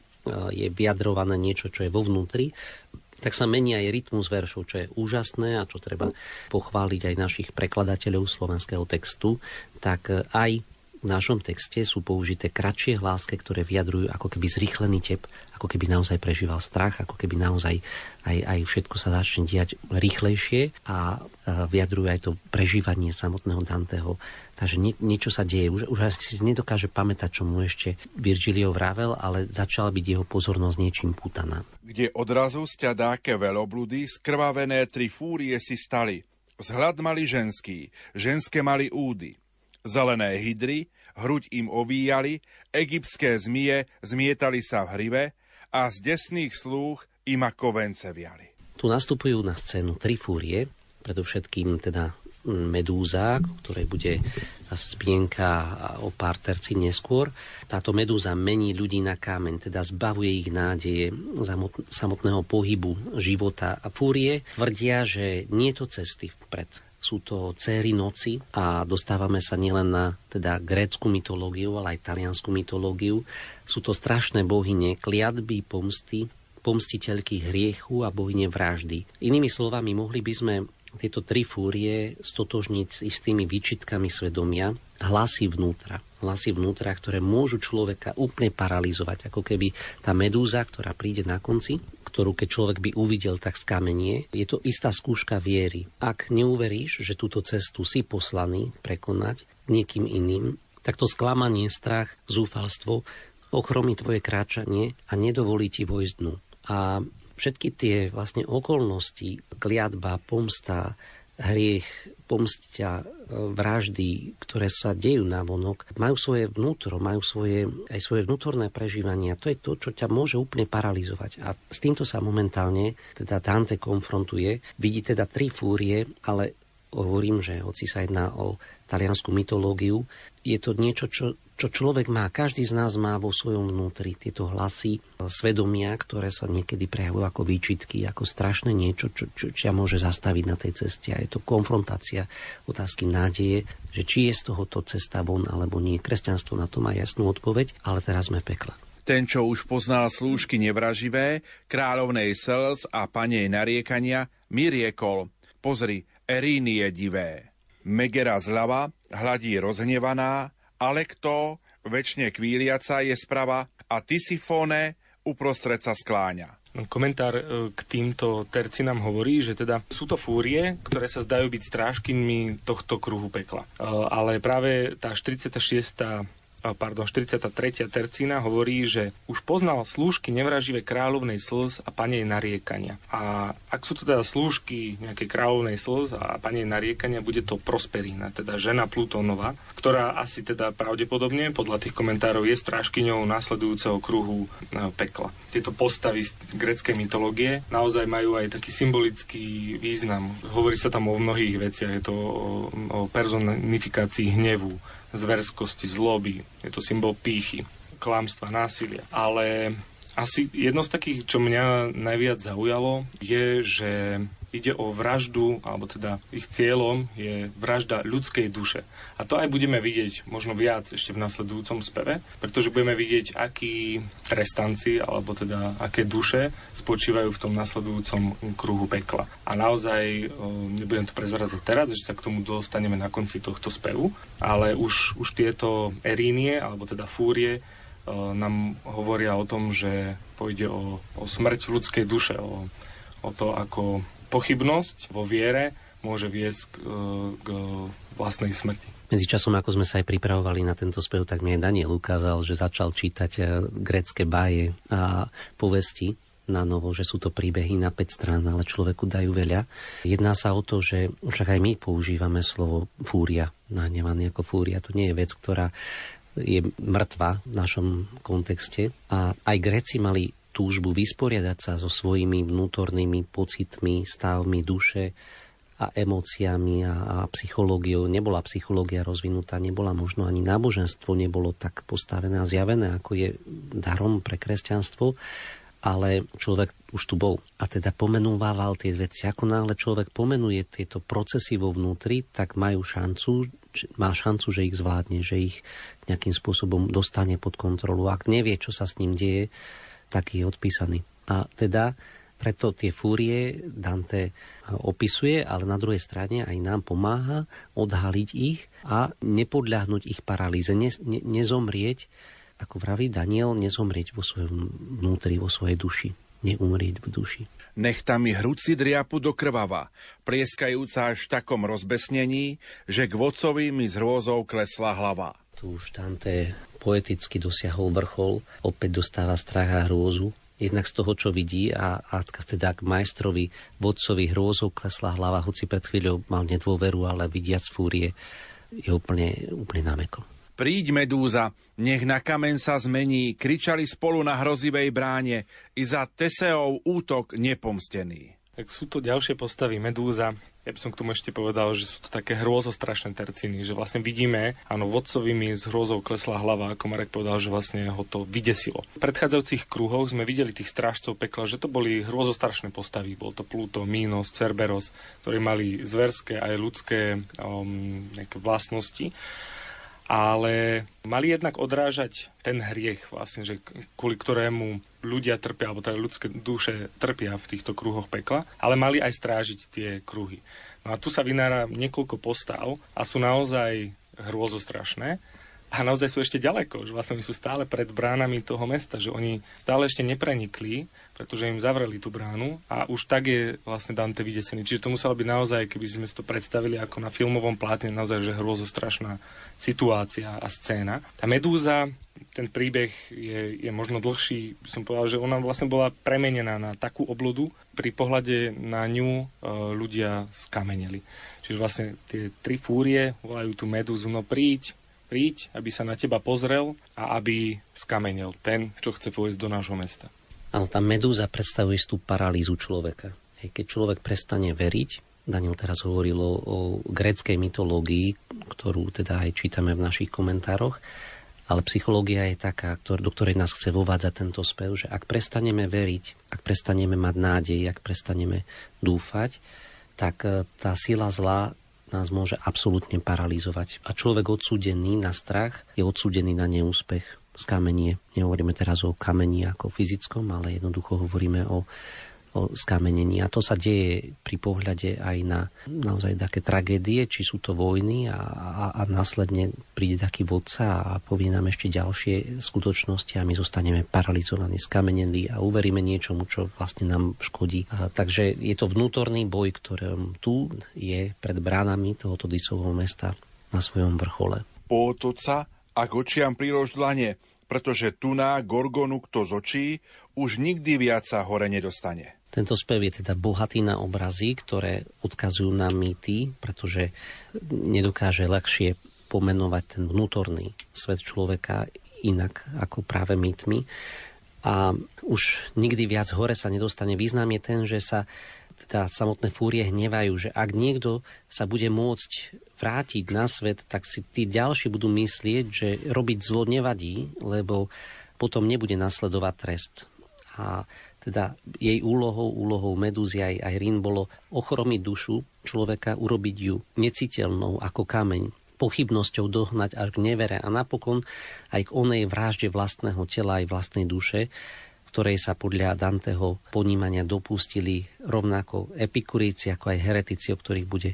je vyjadrované niečo, čo je vo vnútri, tak sa mení aj rytmus veršov, čo je úžasné a čo treba pochváliť aj našich prekladateľov slovenského textu, tak aj v našom texte sú použité kratšie hláske, ktoré vyjadrujú ako keby zrýchlený tep, ako keby naozaj prežíval strach, ako keby naozaj aj, aj všetko sa začne diať rýchlejšie a vyjadrujú aj to prežívanie samotného Danteho. Takže nie, niečo sa deje. Už, už si nedokáže pamätať, čo mu ešte Virgilio vravel, ale začala byť jeho pozornosť niečím pútaná. Kde odrazu sťa dáke velobludy, skrvavené tri fúrie si stali. Zhľad mali ženský, ženské mali údy. Zelené hydry, hruď im ovíjali, egyptské zmije zmietali sa v hrive a z desných slúch im ako vence viali. Tu nastupujú na scénu tri fúrie, predovšetkým teda medúza, ktorej bude spienka o pár tercí neskôr. Táto medúza mení ľudí na kámeň, teda zbavuje ich nádeje samotného pohybu života. A fúrie tvrdia, že nie je to cesty vpred sú to céry noci a dostávame sa nielen na teda grécku mytológiu, ale aj taliansku mytológiu. Sú to strašné bohyne, kliatby, pomsty, pomstiteľky hriechu a bohyne vraždy. Inými slovami, mohli by sme tieto tri fúrie stotožniť s istými výčitkami svedomia, hlasy vnútra. Hlasy vnútra, ktoré môžu človeka úplne paralizovať, ako keby tá medúza, ktorá príde na konci, ktorú keď človek by uvidel, tak skamenie. Je to istá skúška viery. Ak neuveríš, že túto cestu si poslaný prekonať niekým iným, tak to sklamanie, strach, zúfalstvo ochromí tvoje kráčanie a nedovolí ti vojsť dnu. A všetky tie vlastne okolnosti, kliatba, pomsta, hriech, pomstia, e, vraždy, ktoré sa dejú na vonok, majú svoje vnútro, majú svoje, aj svoje vnútorné prežívanie. A to je to, čo ťa môže úplne paralizovať. A s týmto sa momentálne teda Dante konfrontuje. Vidí teda tri fúrie, ale hovorím, že hoci sa jedná o taliansku mytológiu, je to niečo, čo čo človek má, každý z nás má vo svojom vnútri tieto hlasy svedomia, ktoré sa niekedy prejavujú ako výčitky, ako strašné niečo, čo, čo ťa môže zastaviť na tej ceste. A je to konfrontácia otázky nádeje, že či je z tohoto cesta von alebo nie. Kresťanstvo na to má jasnú odpoveď, ale teraz sme pekla. Ten, čo už poznal slúžky nevraživé, kráľovnej slz a panej nariekania, mi riekol, pozri, Eríny je divé. Megera zľava, hladí rozhnevaná, ale kto väčšine kvíliaca je sprava a Tisifone uprostred sa skláňa. Komentár e, k týmto tercinám hovorí, že teda sú to fúrie, ktoré sa zdajú byť strážkynmi tohto kruhu pekla. E, ale práve tá 46 pardon, 43. tercína hovorí, že už poznal slúžky nevraživé kráľovnej slz a panej nariekania. A ak sú to teda slúžky nejakej kráľovnej slz a panej nariekania, bude to Prosperina, teda žena Plutónova, ktorá asi teda pravdepodobne podľa tých komentárov je strážkyňou následujúceho kruhu e, pekla. Tieto postavy z greckej mytológie naozaj majú aj taký symbolický význam. Hovorí sa tam o mnohých veciach, je to o, o personifikácii hnevu, zverskosti, zloby. Je to symbol pýchy, klamstva, násilia. Ale asi jedno z takých, čo mňa najviac zaujalo, je, že ide o vraždu, alebo teda ich cieľom je vražda ľudskej duše. A to aj budeme vidieť možno viac ešte v nasledujúcom speve, pretože budeme vidieť, akí trestanci, alebo teda aké duše spočívajú v tom nasledujúcom kruhu pekla. A naozaj, nebudem to prezrazať teraz, že sa k tomu dostaneme na konci tohto spevu, ale už, už tieto erínie, alebo teda fúrie, nám hovoria o tom, že pôjde o, o smrť ľudskej duše, o, o to, ako pochybnosť vo viere môže viesť k, k vlastnej smrti. Medzi časom, ako sme sa aj pripravovali na tento spev, tak mi aj Daniel ukázal, že začal čítať eh, grecké báje a povesti na novo, že sú to príbehy na 5 strán, ale človeku dajú veľa. Jedná sa o to, že však aj my používame slovo fúria, nahnevaný ako fúria. To nie je vec, ktorá je mŕtva v našom kontexte. A aj Gréci mali túžbu vysporiadať sa so svojimi vnútornými pocitmi, stavmi duše a emóciami a, a psychológiou. Nebola psychológia rozvinutá, nebola možno ani náboženstvo, nebolo tak postavené a zjavené, ako je darom pre kresťanstvo ale človek už tu bol a teda pomenúval tie veci. Ako náhle človek pomenuje tieto procesy vo vnútri, tak majú šancu, má šancu, že ich zvládne, že ich nejakým spôsobom dostane pod kontrolu. Ak nevie, čo sa s ním deje, tak je odpísaný. A teda preto tie fúrie Dante opisuje, ale na druhej strane aj nám pomáha odhaliť ich a nepodľahnuť ich paralýze, ne, ne, nezomrieť ako vraví Daniel, nezomrieť vo svojom vnútri, vo svojej duši. Neumrieť v duši. Nechtami hruci driapu do krvava, prieskajúca až v takom rozbesnení, že k vodcovi mi z hrôzou klesla hlava. Tu už Dante poeticky dosiahol vrchol, opäť dostáva strach a hrôzu, jednak z toho, čo vidí a, a teda k majstrovi, vodcovi hrôzou klesla hlava, hoci pred chvíľou mal nedôveru, ale vidiac fúrie je úplne, úplne nameko. Príď, Medúza, nech na kamen sa zmení, kričali spolu na hrozivej bráne, i za Teseov útok nepomstený. Tak sú to ďalšie postavy Medúza. Ja by som k tomu ešte povedal, že sú to také hrôzostrašné terciny, že vlastne vidíme, áno, vodcovi mi z hrôzou klesla hlava, ako Marek povedal, že vlastne ho to vydesilo. V predchádzajúcich kruhoch sme videli tých strážcov pekla, že to boli hrôzostrašné postavy. Bol to Pluto, Minos, Cerberos, ktorí mali zverské aj ľudské um, vlastnosti ale mali jednak odrážať ten hriech, vlastne, že kvôli ktorému ľudia trpia, alebo teda ľudské duše trpia v týchto kruhoch pekla, ale mali aj strážiť tie kruhy. No a tu sa vynára niekoľko postav a sú naozaj hrôzostrašné a naozaj sú ešte ďaleko, že vlastne sú stále pred bránami toho mesta, že oni stále ešte neprenikli, pretože im zavreli tú bránu a už tak je vlastne Dante vydesený. Čiže to muselo byť naozaj, keby sme si to predstavili ako na filmovom plátne, naozaj, že hrôzostrašná situácia a scéna. Tá Medúza, ten príbeh je, je možno dlhší, by som povedal, že ona vlastne bola premenená na takú oblodu, pri pohľade na ňu e, ľudia skameneli. Čiže vlastne tie tri fúrie volajú tú medúzu, no príď, príď, aby sa na teba pozrel a aby skamenil ten, čo chce vojsť do nášho mesta. Áno, tá medúza predstavuje tú paralýzu človeka. Keď človek prestane veriť, Daniel teraz hovoril o, o gréckej mytológii, ktorú teda aj čítame v našich komentároch, ale psychológia je taká, do ktorej nás chce vovádzať tento spev, že ak prestaneme veriť, ak prestaneme mať nádej, ak prestaneme dúfať, tak e, tá sila zla nás môže absolútne paralizovať. A človek odsúdený na strach je odsúdený na neúspech, skamenie. Nehovoríme teraz o kamení ako fyzickom, ale jednoducho hovoríme o o skamenení. A to sa deje pri pohľade aj na naozaj také tragédie, či sú to vojny a, a, a následne príde taký vodca a povie nám ešte ďalšie skutočnosti a my zostaneme paralizovaní, skamenení a uveríme niečomu, čo vlastne nám škodí. A, takže je to vnútorný boj, ktorý tu je pred bránami tohoto Dysovho mesta na svojom vrchole. Pootoť sa, ak očiam prílož dlane, pretože tu na Gorgonu kto z očí, už nikdy viac sa hore nedostane. Tento spev je teda bohatý na obrazy, ktoré odkazujú na mýty, pretože nedokáže ľahšie pomenovať ten vnútorný svet človeka inak ako práve mýtmi. A už nikdy viac hore sa nedostane. Význam je ten, že sa teda samotné fúrie hnevajú, že ak niekto sa bude môcť vrátiť na svet, tak si tí ďalší budú myslieť, že robiť zlo nevadí, lebo potom nebude nasledovať trest. A teda jej úlohou, úlohou Medúzy aj, aj Rín bolo ochromiť dušu človeka, urobiť ju neciteľnou ako kameň, pochybnosťou dohnať až k nevere a napokon aj k onej vražde vlastného tela aj vlastnej duše, ktorej sa podľa Danteho ponímania dopustili rovnako epikuríci ako aj heretici, o ktorých bude,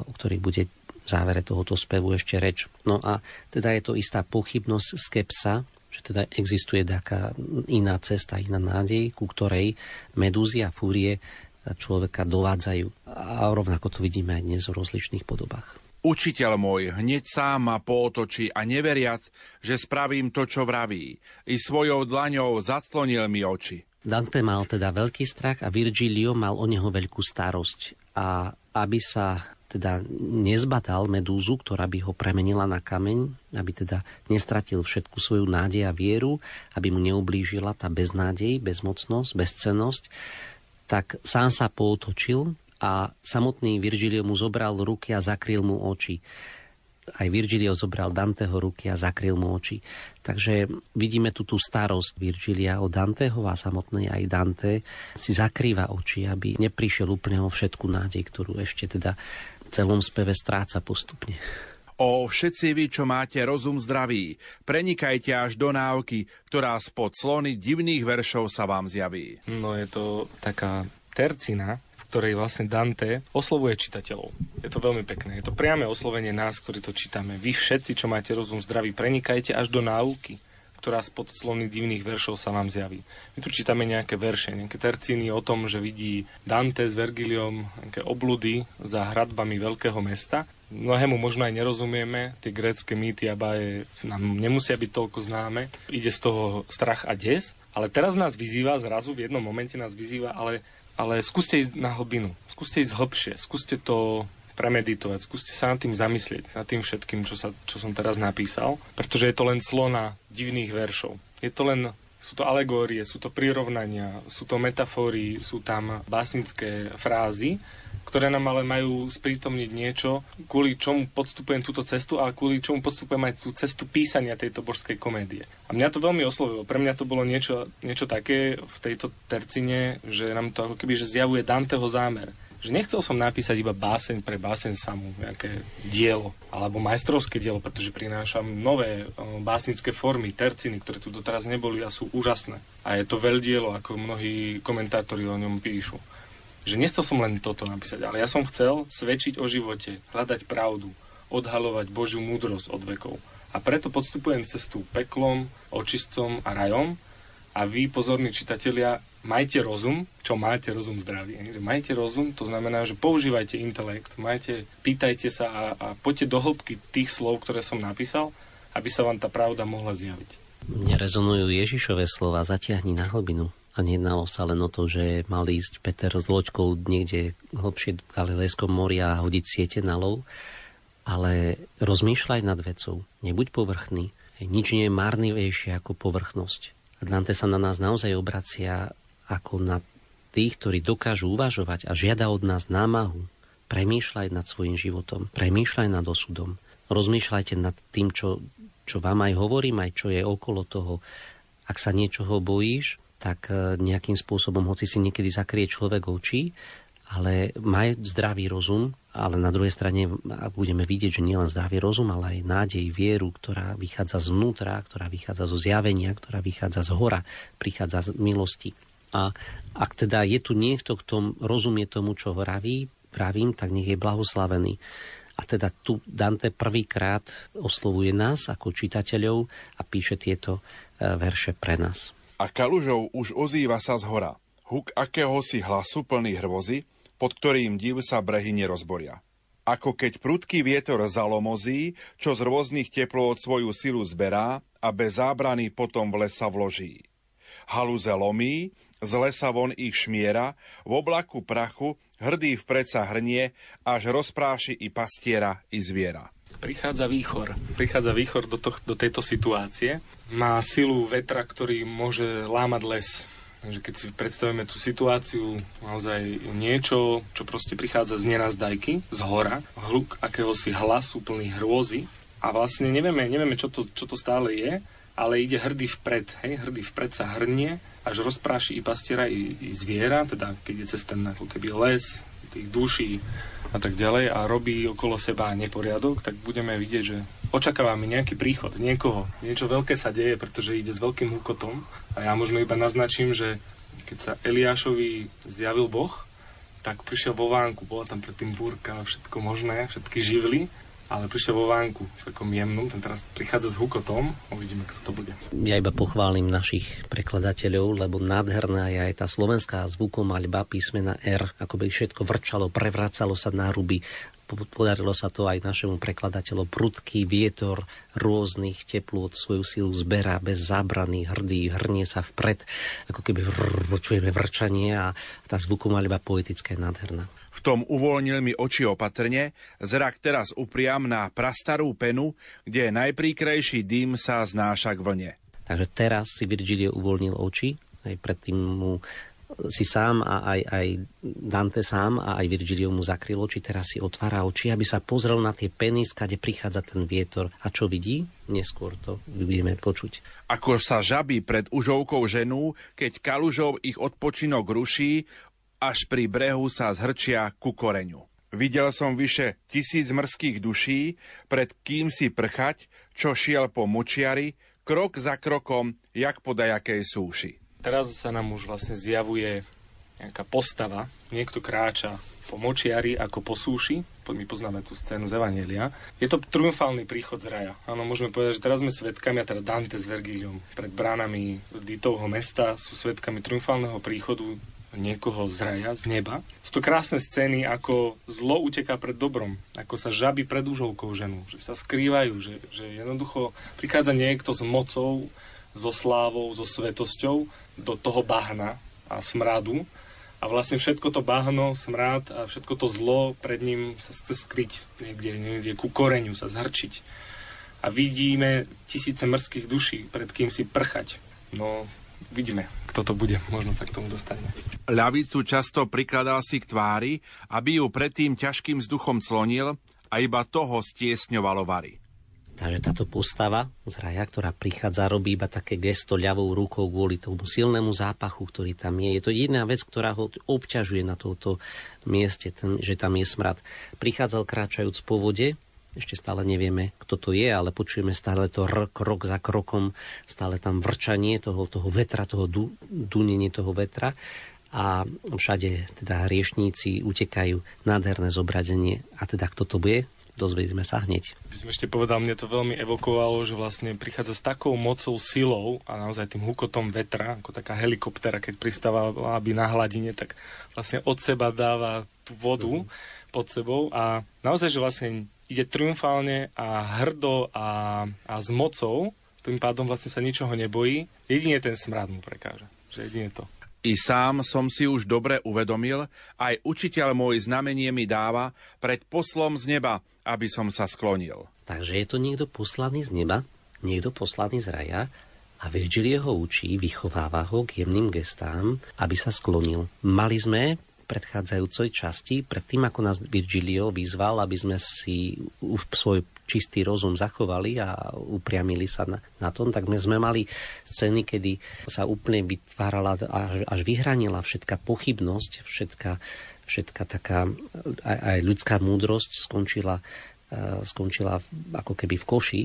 o ktorých bude v závere tohoto spevu ešte reč. No a teda je to istá pochybnosť, skepsa, že teda existuje taká iná cesta, iná nádej, ku ktorej medúzy a fúrie človeka dovádzajú. A rovnako to vidíme aj dnes v rozličných podobách. Učiteľ môj hneď sám ma pootočí a neveriac, že spravím to, čo vraví. I svojou dlaňou zaclonil mi oči. Dante mal teda veľký strach a Virgilio mal o neho veľkú starosť. A aby sa teda nezbatal medúzu, ktorá by ho premenila na kameň, aby teda nestratil všetku svoju nádej a vieru, aby mu neublížila tá beznádej, bezmocnosť, bezcenosť, tak sám sa poutočil a samotný Virgilio mu zobral ruky a zakryl mu oči aj Virgilio zobral Danteho ruky a zakryl mu oči. Takže vidíme tu tú starosť Virgilia o Danteho a samotnej aj Dante si zakrýva oči, aby neprišiel úplne o všetku nádej, ktorú ešte teda v celom speve stráca postupne. O všetci vy, čo máte rozum zdravý, prenikajte až do náuky, ktorá spod slony divných veršov sa vám zjaví. No je to taká tercina, ktorej vlastne Dante oslovuje čitateľov. Je to veľmi pekné. Je to priame oslovenie nás, ktorí to čítame. Vy všetci, čo máte rozum zdravý, prenikajte až do náuky, ktorá spod slovných divných veršov sa vám zjaví. My tu čítame nejaké verše, nejaké tercíny o tom, že vidí Dante s Vergiliom nejaké obludy za hradbami veľkého mesta. Mnohému možno aj nerozumieme, tie grécké mýty a báje nám nemusia byť toľko známe. Ide z toho strach a des, ale teraz nás vyzýva, zrazu v jednom momente nás vyzýva, ale ale skúste ísť na hlbinu, skúste ísť hlbšie, skúste to premeditovať, skúste sa nad tým zamyslieť, nad tým všetkým, čo, sa, čo som teraz napísal, pretože je to len slona divných veršov. Je to len sú to alegórie, sú to prirovnania, sú to metafóry, sú tam básnické frázy, ktoré nám ale majú sprítomniť niečo, kvôli čomu podstupujem túto cestu a kvôli čomu podstupujem aj tú cestu písania tejto božskej komédie. A mňa to veľmi oslovilo. Pre mňa to bolo niečo, niečo také v tejto tercine, že nám to ako keby že zjavuje Danteho zámer že nechcel som napísať iba báseň pre báseň samú, nejaké dielo, alebo majstrovské dielo, pretože prinášam nové básnické formy, terciny, ktoré tu doteraz neboli a sú úžasné. A je to veľdielo, ako mnohí komentátori o ňom píšu že nechcel som len toto napísať, ale ja som chcel svedčiť o živote, hľadať pravdu, odhalovať Božiu múdrosť od vekov. A preto podstupujem cestu peklom, očistcom a rajom a vy, pozorní čitatelia, majte rozum, čo máte rozum zdravý. Majte rozum, to znamená, že používajte intelekt, majte, pýtajte sa a, a poďte do hĺbky tých slov, ktoré som napísal, aby sa vám tá pravda mohla zjaviť. Mne rezonujú Ježišové slova, zatiahni na hlbinu. A nejednalo sa len o to, že mal ísť Peter s loďkou niekde hlbšie v Galilejskom mori a hodiť siete na lov, ale rozmýšľaj nad vecou, nebuď povrchný. Nič nie je márnivejšie ako povrchnosť. Dante sa na nás naozaj obracia ako na tých, ktorí dokážu uvažovať a žiada od nás námahu. Premýšľaj nad svojim životom, premýšľaj nad osudom. Rozmýšľajte nad tým, čo, čo vám aj hovorím, aj čo je okolo toho. Ak sa niečoho bojíš, tak e, nejakým spôsobom, hoci si niekedy zakrie človek oči, ale má zdravý rozum, ale na druhej strane budeme vidieť, že nielen zdravý rozum, ale aj nádej, vieru, ktorá vychádza zvnútra, ktorá vychádza zo zjavenia, ktorá vychádza z hora, prichádza z milosti. A ak teda je tu niekto, kto rozumie tomu, čo vraví, pravím, tak nech je blahoslavený. A teda tu Dante prvýkrát oslovuje nás ako čitateľov a píše tieto e, verše pre nás a kalužou už ozýva sa z hora. Huk akéhosi hlasu plný hrvozy, pod ktorým div sa brehy nerozboria. Ako keď prudký vietor zalomozí, čo z rôznych teplôt svoju silu zberá a bez zábrany potom v lesa vloží. Haluze lomí, z lesa von ich šmiera, v oblaku prachu hrdý vpred sa hrnie, až rozpráši i pastiera, i zviera prichádza výchor. Prichádza výchor do, to, do tejto situácie. Má silu vetra, ktorý môže lámať les. Takže keď si predstavíme tú situáciu, naozaj niečo, čo proste prichádza z nenazdajky, z hora, hluk akéhosi hlasu plný hrôzy a vlastne nevieme, nevieme čo, to, čo to stále je, ale ide hrdý vpred, hej, hrdý vpred sa hrnie, až rozpráši i pastiera, i, i zviera, teda keď je cez ten ako keby les, tých duší, a tak ďalej a robí okolo seba neporiadok, tak budeme vidieť, že očakávame nejaký príchod niekoho. Niečo veľké sa deje, pretože ide s veľkým hukotom. A ja možno iba naznačím, že keď sa Eliášovi zjavil Boh, tak prišiel vo vánku, bola tam predtým búrka, všetko možné, všetky živly ale prišiel vo vánku, takom jemnú, ten teraz prichádza s hukotom, uvidíme, kto to bude. Ja iba pochválim našich prekladateľov, lebo nádherná je aj tá slovenská zvukomaľba písmena R, ako by všetko vrčalo, prevracalo sa na ruby podarilo sa to aj našemu prekladateľu. Prudký vietor rôznych teplôt svoju silu zberá bez zábrany, hrdý, hrnie sa vpred, ako keby čujeme vrčanie a tá zvukomalba poetická je nádherná. V tom uvoľnil mi oči opatrne, zrak teraz upriam na prastarú penu, kde najpríkrejší dým sa znáša k vlne. Takže teraz si Virgilio uvoľnil oči, aj predtým mu si sám a aj, aj Dante sám a aj Virgilio mu zakryl oči, teraz si otvára oči, aby sa pozrel na tie peny, skade prichádza ten vietor. A čo vidí? Neskôr to budeme počuť. Ako sa žabí pred užovkou ženu, keď kalužov ich odpočinok ruší, až pri brehu sa zhrčia ku koreňu. Videl som vyše tisíc mrských duší, pred kým si prchať, čo šiel po močiari, krok za krokom, jak po dajakej súši. Teraz sa nám už vlastne zjavuje nejaká postava. Niekto kráča po močiari ako po súši. My poznáme tú scénu z Evanielia. Je to triumfálny príchod z raja. Áno, môžeme povedať, že teraz sme svetkami, a teda Dante s Vergiliom pred bránami Ditovho mesta sú svetkami triumfálneho príchodu niekoho z raja, z neba. Sú to krásne scény, ako zlo uteká pred dobrom, ako sa žaby pred úžovkou ženu, že sa skrývajú, že, že jednoducho prichádza niekto s mocou, so slávou, so svetosťou do toho bahna a smradu a vlastne všetko to bahno, smrad a všetko to zlo pred ním sa chce skryť niekde, niekde ku koreňu sa zhrčiť. A vidíme tisíce mrských duší, pred kým si prchať. No, vidíme, kto to bude, možno sa k tomu dostane. Ľavicu často prikladal si k tvári, aby ju predtým ťažkým vzduchom clonil a iba toho stiesňovalo vary. Takže táto postava z raja, ktorá prichádza, robí iba také gesto ľavou rukou kvôli tomu silnému zápachu, ktorý tam je. Je to jedna vec, ktorá ho obťažuje na tomto mieste, ten, že tam je smrad. Prichádzal kráčajúc po vode, ešte stále nevieme, kto to je, ale počujeme stále to r, krok za krokom, stále tam vrčanie toho, toho vetra, toho du, dunenie toho vetra a všade teda hriešníci utekajú nádherné zobradenie. A teda kto to bude? dozvieme sa hneď. By som ešte povedal, mne to veľmi evokovalo, že vlastne prichádza s takou mocou, silou a naozaj tým hukotom vetra, ako taká helikoptera, keď pristáva aby na hladine, tak vlastne od seba dáva tú vodu mm. pod sebou a naozaj, že vlastne ide triumfálne a hrdo a, a s mocou, tým pádom vlastne sa ničoho nebojí, jedine ten smrad mu prekáže. Že jedine to. I sám som si už dobre uvedomil, aj učiteľ môj znamenie mi dáva pred poslom z neba, aby som sa sklonil. Takže je to niekto poslaný z neba, niekto poslaný z raja a Virgil ho učí, vychováva ho k jemným gestám, aby sa sklonil. Mali sme predchádzajúcej časti, pred tým, ako nás Virgilio vyzval, aby sme si svoj čistý rozum zachovali a upriamili sa na, na tom, tak my sme mali scény, kedy sa úplne vytvárala až, až vyhranila všetká pochybnosť, všetká všetka taká aj, aj ľudská múdrosť skončila, uh, skončila ako keby v koši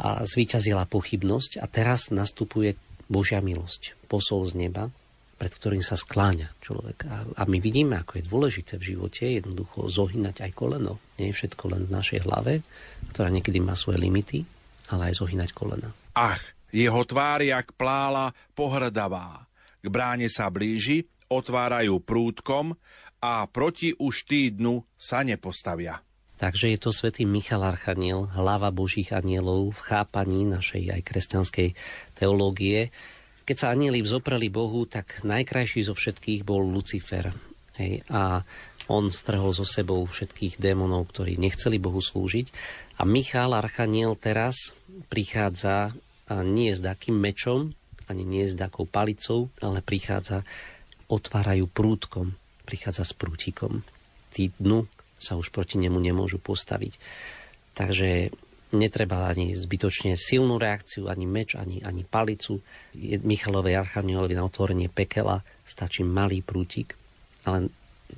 a zvíťazila pochybnosť a teraz nastupuje Božia milosť, posol z neba, pred ktorým sa skláňa človek. A, a my vidíme, ako je dôležité v živote jednoducho zohynať aj koleno. Nie je všetko len v našej hlave, ktorá niekedy má svoje limity, ale aj zohynať kolena. Ach, jeho tvár jak plála pohrdavá. K bráne sa blíži, otvárajú prúdkom, a proti už týdnu sa nepostavia. Takže je to svätý Michal Archaniel, hlava Božích anielov v chápaní našej aj kresťanskej teológie. Keď sa anieli vzopreli Bohu, tak najkrajší zo všetkých bol Lucifer. Hej, a on strhol so sebou všetkých démonov, ktorí nechceli Bohu slúžiť. A Michal Archaniel teraz prichádza nie s takým mečom, ani nie s takou palicou, ale prichádza, otvárajú prúdkom prichádza s prútikom. Tí dnu sa už proti nemu nemôžu postaviť. Takže netreba ani zbytočne silnú reakciu, ani meč, ani, ani palicu. Michalovej archanielovi na otvorenie pekela stačí malý prútik, ale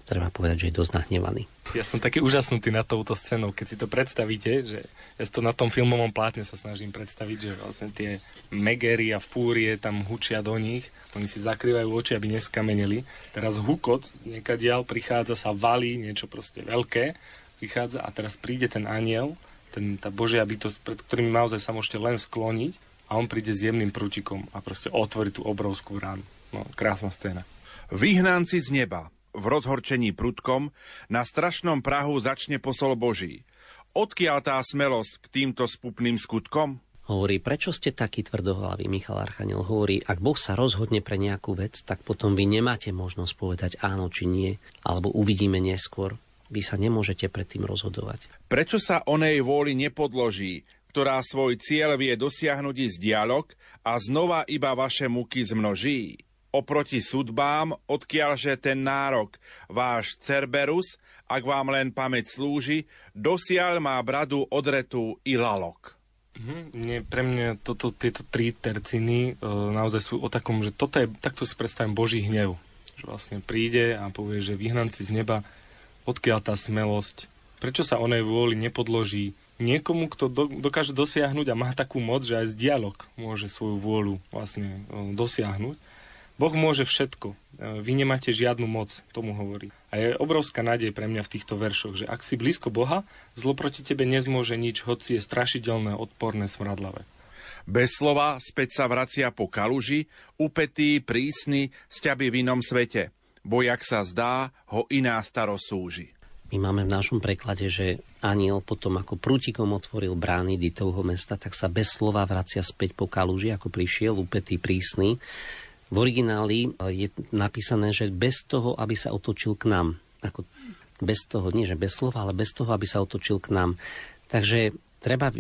treba povedať, že je dosť nahnevaný. Ja som taký úžasnutý na touto scénou, keď si to predstavíte, že ja to na tom filmovom plátne sa snažím predstaviť, že vlastne tie megery a fúrie tam hučia do nich, oni si zakrývajú oči, aby neskameneli. Teraz hukot niekadiaľ prichádza, sa valí, niečo proste veľké, prichádza a teraz príde ten aniel, ten, tá Božia bytosť, pred ktorým naozaj sa môžete len skloniť a on príde s jemným prútikom a proste otvorí tú obrovskú ránu. No, krásna scéna. Vyhnanci z neba, v rozhorčení prudkom, na strašnom Prahu začne posol Boží. Odkiaľ tá smelosť k týmto spupným skutkom? Hovorí, prečo ste taký tvrdohlavý, Michal Archaniel? Hovorí, ak Boh sa rozhodne pre nejakú vec, tak potom vy nemáte možnosť povedať áno či nie, alebo uvidíme neskôr. Vy sa nemôžete predtým rozhodovať. Prečo sa onej vôli nepodloží, ktorá svoj cieľ vie dosiahnuť z dialog a znova iba vaše muky zmnoží? Oproti sudbám, odkiaľže ten nárok, váš Cerberus, ak vám len pamäť slúži, dosiaľ má bradu odretú i lalok. Mm, nie, pre mňa toto, tieto tri terciny e, naozaj sú o takom, že toto je, takto si predstavím Boží hnev. Že vlastne príde a povie, že vyhnanci z neba, odkiaľ tá smelosť, prečo sa onej vôli nepodloží niekomu, kto do, dokáže dosiahnuť a má takú moc, že aj z dialog môže svoju vôľu vlastne e, dosiahnuť. Boh môže všetko. E, vy nemáte žiadnu moc, tomu hovorí. A je obrovská nádej pre mňa v týchto veršoch, že ak si blízko Boha, zlo proti tebe nezmôže nič, hoci je strašidelné, odporné, smradlavé. Bez slova späť sa vracia po kaluži, upetý, prísny, sťaby v inom svete. Bo jak sa zdá, ho iná starosť súži. My máme v našom preklade, že aniel potom ako prútikom otvoril brány Ditovho mesta, tak sa bez slova vracia späť po kaluži, ako prišiel, upetý, prísny. V origináli je napísané, že bez toho, aby sa otočil k nám. Ako bez toho, nie že bez slova, ale bez toho, aby sa otočil k nám. Takže treba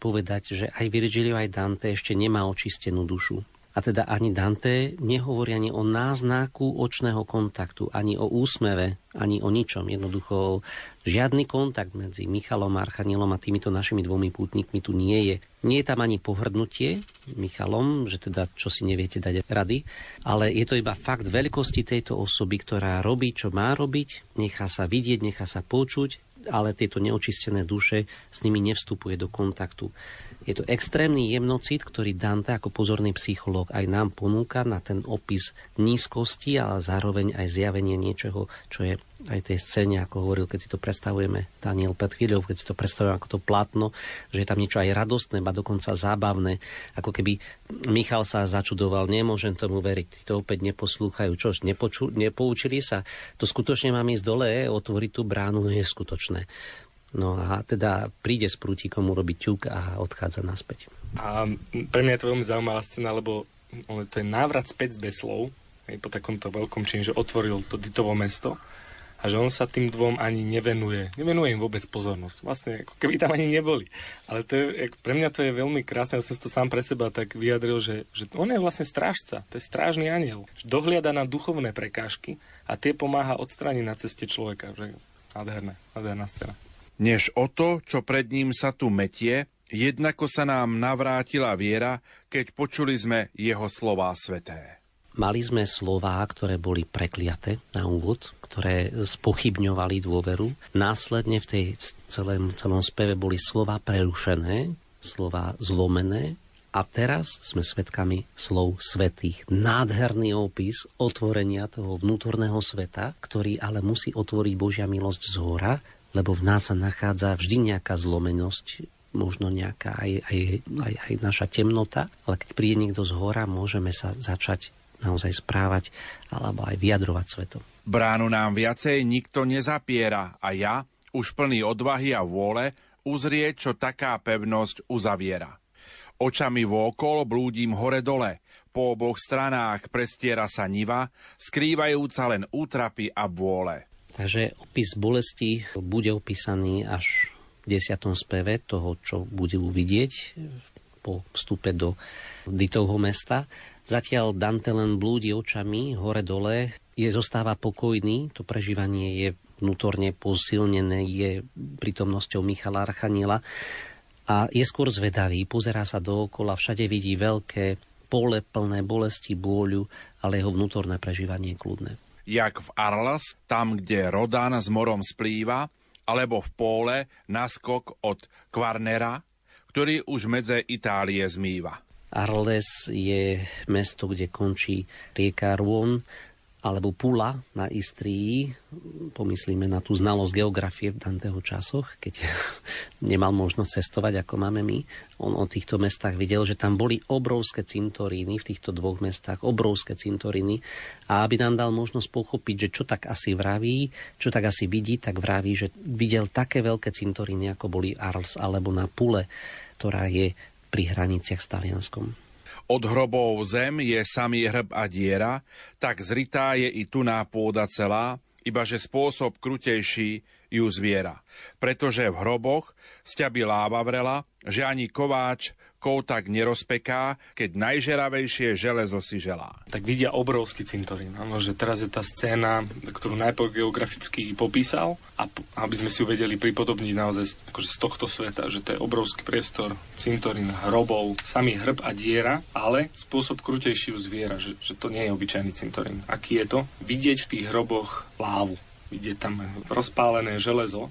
povedať, že aj Virgilio, aj Dante ešte nemá očistenú dušu. A teda ani Dante nehovorí ani o náznaku očného kontaktu, ani o úsmeve, ani o ničom. Jednoducho žiadny kontakt medzi Michalom Archanielom a týmito našimi dvomi pútnikmi tu nie je. Nie je tam ani pohrdnutie Michalom, že teda čo si neviete dať rady, ale je to iba fakt veľkosti tejto osoby, ktorá robí, čo má robiť, nechá sa vidieť, nechá sa počuť, ale tieto neočistené duše s nimi nevstupuje do kontaktu. Je to extrémny jemnocit, ktorý Dante ako pozorný psychológ aj nám ponúka na ten opis nízkosti, ale zároveň aj zjavenie niečoho, čo je aj tej scéne, ako hovoril, keď si to predstavujeme, Daniel pred chvíľou, keď si to predstavujeme ako to platno, že je tam niečo aj radostné, ba dokonca zábavné, ako keby Michal sa začudoval, nemôžem tomu veriť, to opäť neposlúchajú, čož, nepoču, nepoučili sa, to skutočne mám ísť dole, otvoriť tú bránu, no je skutočné. No a teda príde s prútikom urobiť ťuk a odchádza naspäť. A pre mňa je to veľmi zaujímavá scéna, lebo to je návrat späť z Beslov, po takomto veľkom čin, že otvoril to Ditovo mesto a že on sa tým dvom ani nevenuje. Nevenuje im vôbec pozornosť. Vlastne, ako keby tam ani neboli. Ale to je, pre mňa to je veľmi krásne. Ja som to sám pre seba tak vyjadril, že, že on je vlastne strážca. To je strážny aniel. Dohliada na duchovné prekážky a tie pomáha odstrániť na ceste človeka. Že nádherné, nádherná scéna než o to, čo pred ním sa tu metie, jednako sa nám navrátila viera, keď počuli sme jeho slová sveté. Mali sme slová, ktoré boli prekliaté na úvod, ktoré spochybňovali dôveru. Následne v tej celém, celom speve boli slova prerušené, slova zlomené, a teraz sme svedkami slov svetých. Nádherný opis otvorenia toho vnútorného sveta, ktorý ale musí otvoriť Božia milosť z hora lebo v nás sa nachádza vždy nejaká zlomenosť, možno nejaká aj, aj, aj, aj naša temnota, ale keď príde niekto z hora, môžeme sa začať naozaj správať alebo aj vyjadrovať svetom. Bránu nám viacej nikto nezapiera a ja, už plný odvahy a vôle, uzrieť, čo taká pevnosť uzaviera. Očami vôkol blúdim hore-dole, po oboch stranách prestiera sa niva, skrývajúca len útrapy a bôle. Takže opis bolesti bude opísaný až v desiatom speve toho, čo bude uvidieť po vstupe do Ditovho mesta. Zatiaľ Dante len blúdi očami hore-dole, je zostáva pokojný, to prežívanie je vnútorne posilnené, je prítomnosťou Michala Archaniela a je skôr zvedavý, pozerá sa dookola, všade vidí veľké pole plné bolesti, bôľu, ale jeho vnútorné prežívanie je kľudné jak v Arlas, tam, kde Rodan s morom splýva, alebo v Póle naskok od Kvarnera, ktorý už medze Itálie zmýva. Arles je mesto, kde končí rieka Rôn alebo Pula na Istrii, pomyslíme na tú znalosť geografie v Danteho časoch, keď nemal možnosť cestovať, ako máme my. On o týchto mestách videl, že tam boli obrovské cintoríny v týchto dvoch mestách, obrovské cintoríny a aby nám dal možnosť pochopiť, že čo tak asi vraví, čo tak asi vidí, tak vraví, že videl také veľké cintoríny, ako boli Arles alebo na Pule, ktorá je pri hraniciach s Talianskom. Od hrobov zem je samý hrb a diera, tak zritá je i tuná pôda celá, iba že spôsob krutejší ju zviera. Pretože v hroboch sťaby láva vrela, že ani kováč kov tak nerozpeká, keď najžeravejšie železo si želá. Tak vidia obrovský cintorín. Áno, že teraz je tá scéna, ktorú najprv geograficky popísal a aby sme si ju vedeli pripodobniť naozaj akože z tohto sveta, že to je obrovský priestor, cintorín, hrobov, samý hrb a diera, ale spôsob krutejší u zviera, že, že to nie je obyčajný cintorín. Aký je to? Vidieť v tých hroboch lávu, vidieť tam rozpálené železo,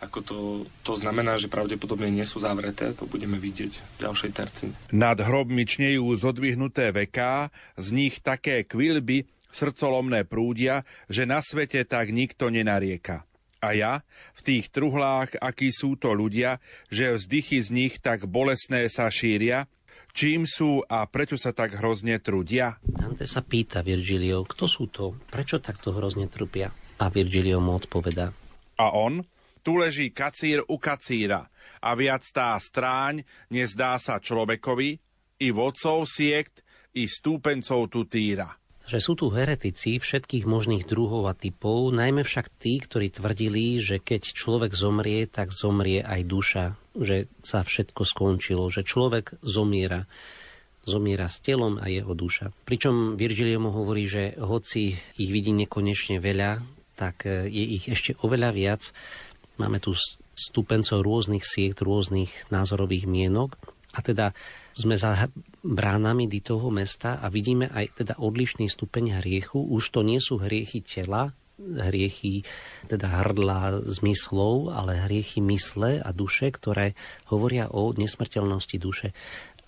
ako to, to znamená, že pravdepodobne nie sú zavreté, to budeme vidieť v ďalšej terci. Nad hrobmi čnejú zodvihnuté veká, z nich také kvilby srdcolomné prúdia, že na svete tak nikto nenarieka. A ja, v tých truhlách, akí sú to ľudia, že vzdychy z nich tak bolesné sa šíria, čím sú a prečo sa tak hrozne trudia? Dante sa pýta Virgilio, kto sú to, prečo takto hrozne trpia? A Virgilio mu odpoveda. A on? Tu leží kacír u kacíra a viac tá stráň nezdá sa človekovi, i vodcov siekt, i stúpencov tu týra. Že sú tu heretici všetkých možných druhov a typov, najmä však tí, ktorí tvrdili, že keď človek zomrie, tak zomrie aj duša, že sa všetko skončilo, že človek zomiera zomiera s telom a jeho duša. Pričom Virgilio mu hovorí, že hoci ich vidí nekonečne veľa, tak je ich ešte oveľa viac Máme tu stupencov rôznych siekt, rôznych názorových mienok a teda sme za bránami do toho mesta a vidíme aj teda odlišný stupeň hriechu. Už to nie sú hriechy tela, hriechy teda hrdla zmyslov, ale hriechy mysle a duše, ktoré hovoria o nesmrteľnosti duše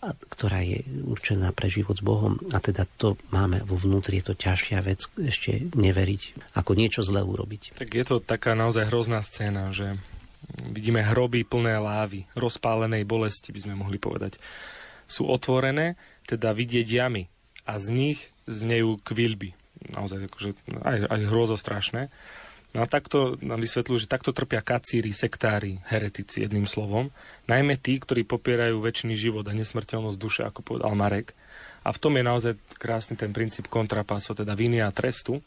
ktorá je určená pre život s Bohom. A teda to máme vo vnútri, je to ťažšia vec ešte neveriť, ako niečo zlé urobiť. Tak je to taká naozaj hrozná scéna, že vidíme hroby plné lávy, rozpálenej bolesti, by sme mohli povedať. Sú otvorené, teda vidieť jamy a z nich znejú kvilby. Naozaj akože aj, aj hrozostrašné. strašné. No a takto nám vysvetľujú, že takto trpia kacíri, sektári, heretici, jedným slovom. Najmä tí, ktorí popierajú väčší život a nesmrteľnosť duše, ako povedal Marek. A v tom je naozaj krásny ten princíp kontrapaso, teda viny a trestu.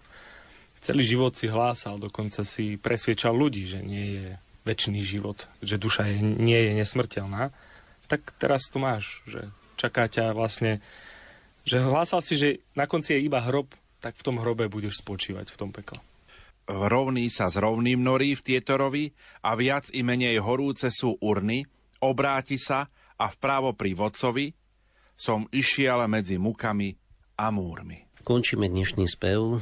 Celý život si hlásal, dokonca si presviečal ľudí, že nie je väčší život, že duša je, nie je nesmrteľná. Tak teraz tu máš, že čaká ťa vlastne, že hlásal si, že na konci je iba hrob, tak v tom hrobe budeš spočívať v tom pekle rovný sa s rovným norí v Tietorovi a viac i menej horúce sú urny, obráti sa a vpravo pri vodcovi som išiel medzi mukami a múrmi. Končíme dnešný spev,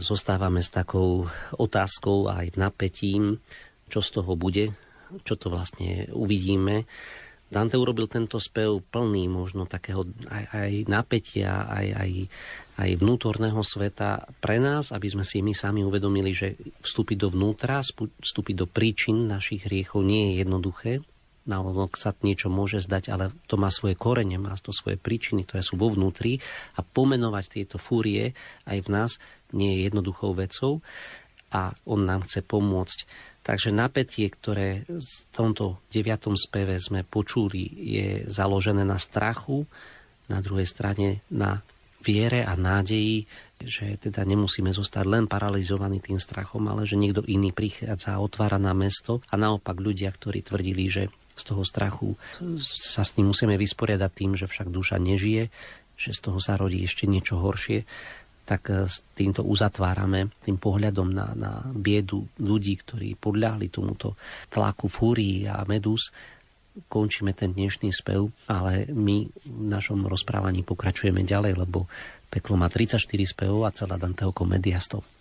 zostávame s takou otázkou aj napätím, čo z toho bude, čo to vlastne uvidíme. Dante urobil tento spev plný možno takého aj, aj napätia, aj, aj, aj vnútorného sveta pre nás, aby sme si my sami uvedomili, že vstúpiť dovnútra, vstúpiť do príčin našich hriechov nie je jednoduché. Naozaj sa niečo môže zdať, ale to má svoje korene, má to svoje príčiny, ktoré sú vo vnútri a pomenovať tieto fúrie aj v nás nie je jednoduchou vecou a on nám chce pomôcť Takže napätie, ktoré v tomto deviatom speve sme počuli, je založené na strachu, na druhej strane na viere a nádeji, že teda nemusíme zostať len paralizovaní tým strachom, ale že niekto iný prichádza a otvára na mesto. A naopak ľudia, ktorí tvrdili, že z toho strachu sa s ním musíme vysporiadať tým, že však duša nežije, že z toho sa rodí ešte niečo horšie, tak e, s týmto uzatvárame tým pohľadom na, na biedu ľudí, ktorí podľahli tomuto tlaku fúrií a medús. Končíme ten dnešný spev, ale my v našom rozprávaní pokračujeme ďalej, lebo peklo má 34 spevov a celá Danteho komédia 100.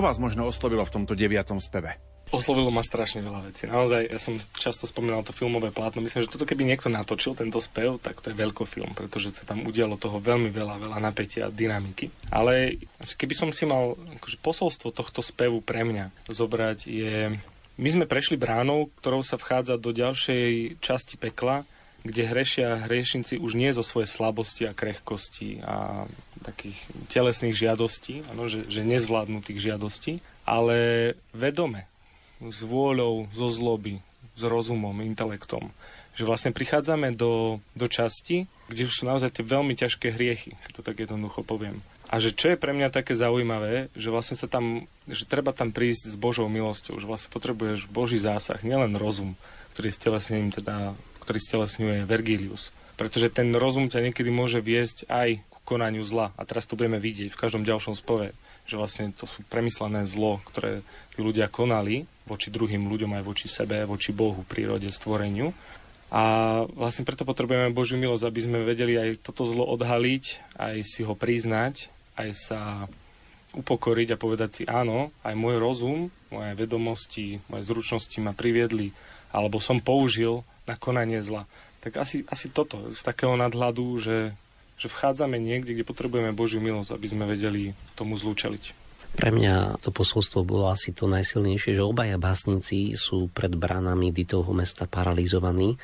Čo vás možno oslovilo v tomto deviatom speve? Oslovilo ma strašne veľa vecí. Naozaj, ja som často spomínal to filmové plátno. Myslím, že toto keby niekto natočil, tento spev, tak to je film, pretože sa tam udialo toho veľmi veľa, veľa napätia a dynamiky. Ale keby som si mal akože posolstvo tohto spevu pre mňa zobrať je... My sme prešli bránou, ktorou sa vchádza do ďalšej časti pekla, kde hrešia hriešnici už nie zo svojej slabosti a krehkosti a takých telesných žiadostí, ano, že, že nezvládnutých žiadostí, ale vedome, s vôľou, zo zloby, s rozumom, intelektom. Že vlastne prichádzame do, do časti, kde sú naozaj tie veľmi ťažké hriechy, keď to tak jednoducho poviem. A že čo je pre mňa také zaujímavé, že vlastne sa tam, že treba tam prísť s Božou milosťou, že vlastne potrebuješ Boží zásah, nielen rozum, ktorý s telesnením teda ktorý stelesňuje Vergilius. Pretože ten rozum ťa niekedy môže viesť aj k konaniu zla. A teraz to budeme vidieť v každom ďalšom spove, že vlastne to sú premyslené zlo, ktoré tí ľudia konali voči druhým ľuďom, aj voči sebe, voči Bohu, prírode, stvoreniu. A vlastne preto potrebujeme Božiu milosť, aby sme vedeli aj toto zlo odhaliť, aj si ho priznať, aj sa upokoriť a povedať si áno, aj môj rozum, moje vedomosti, moje zručnosti ma priviedli, alebo som použil na konanie zla. Tak asi, asi toto, z takého nadhľadu, že, že vchádzame niekde, kde potrebujeme Božiu milosť, aby sme vedeli tomu zlúčeliť. Pre mňa to posolstvo bolo asi to najsilnejšie, že obaja básnici sú pred bránami Ditovho mesta paralizovaní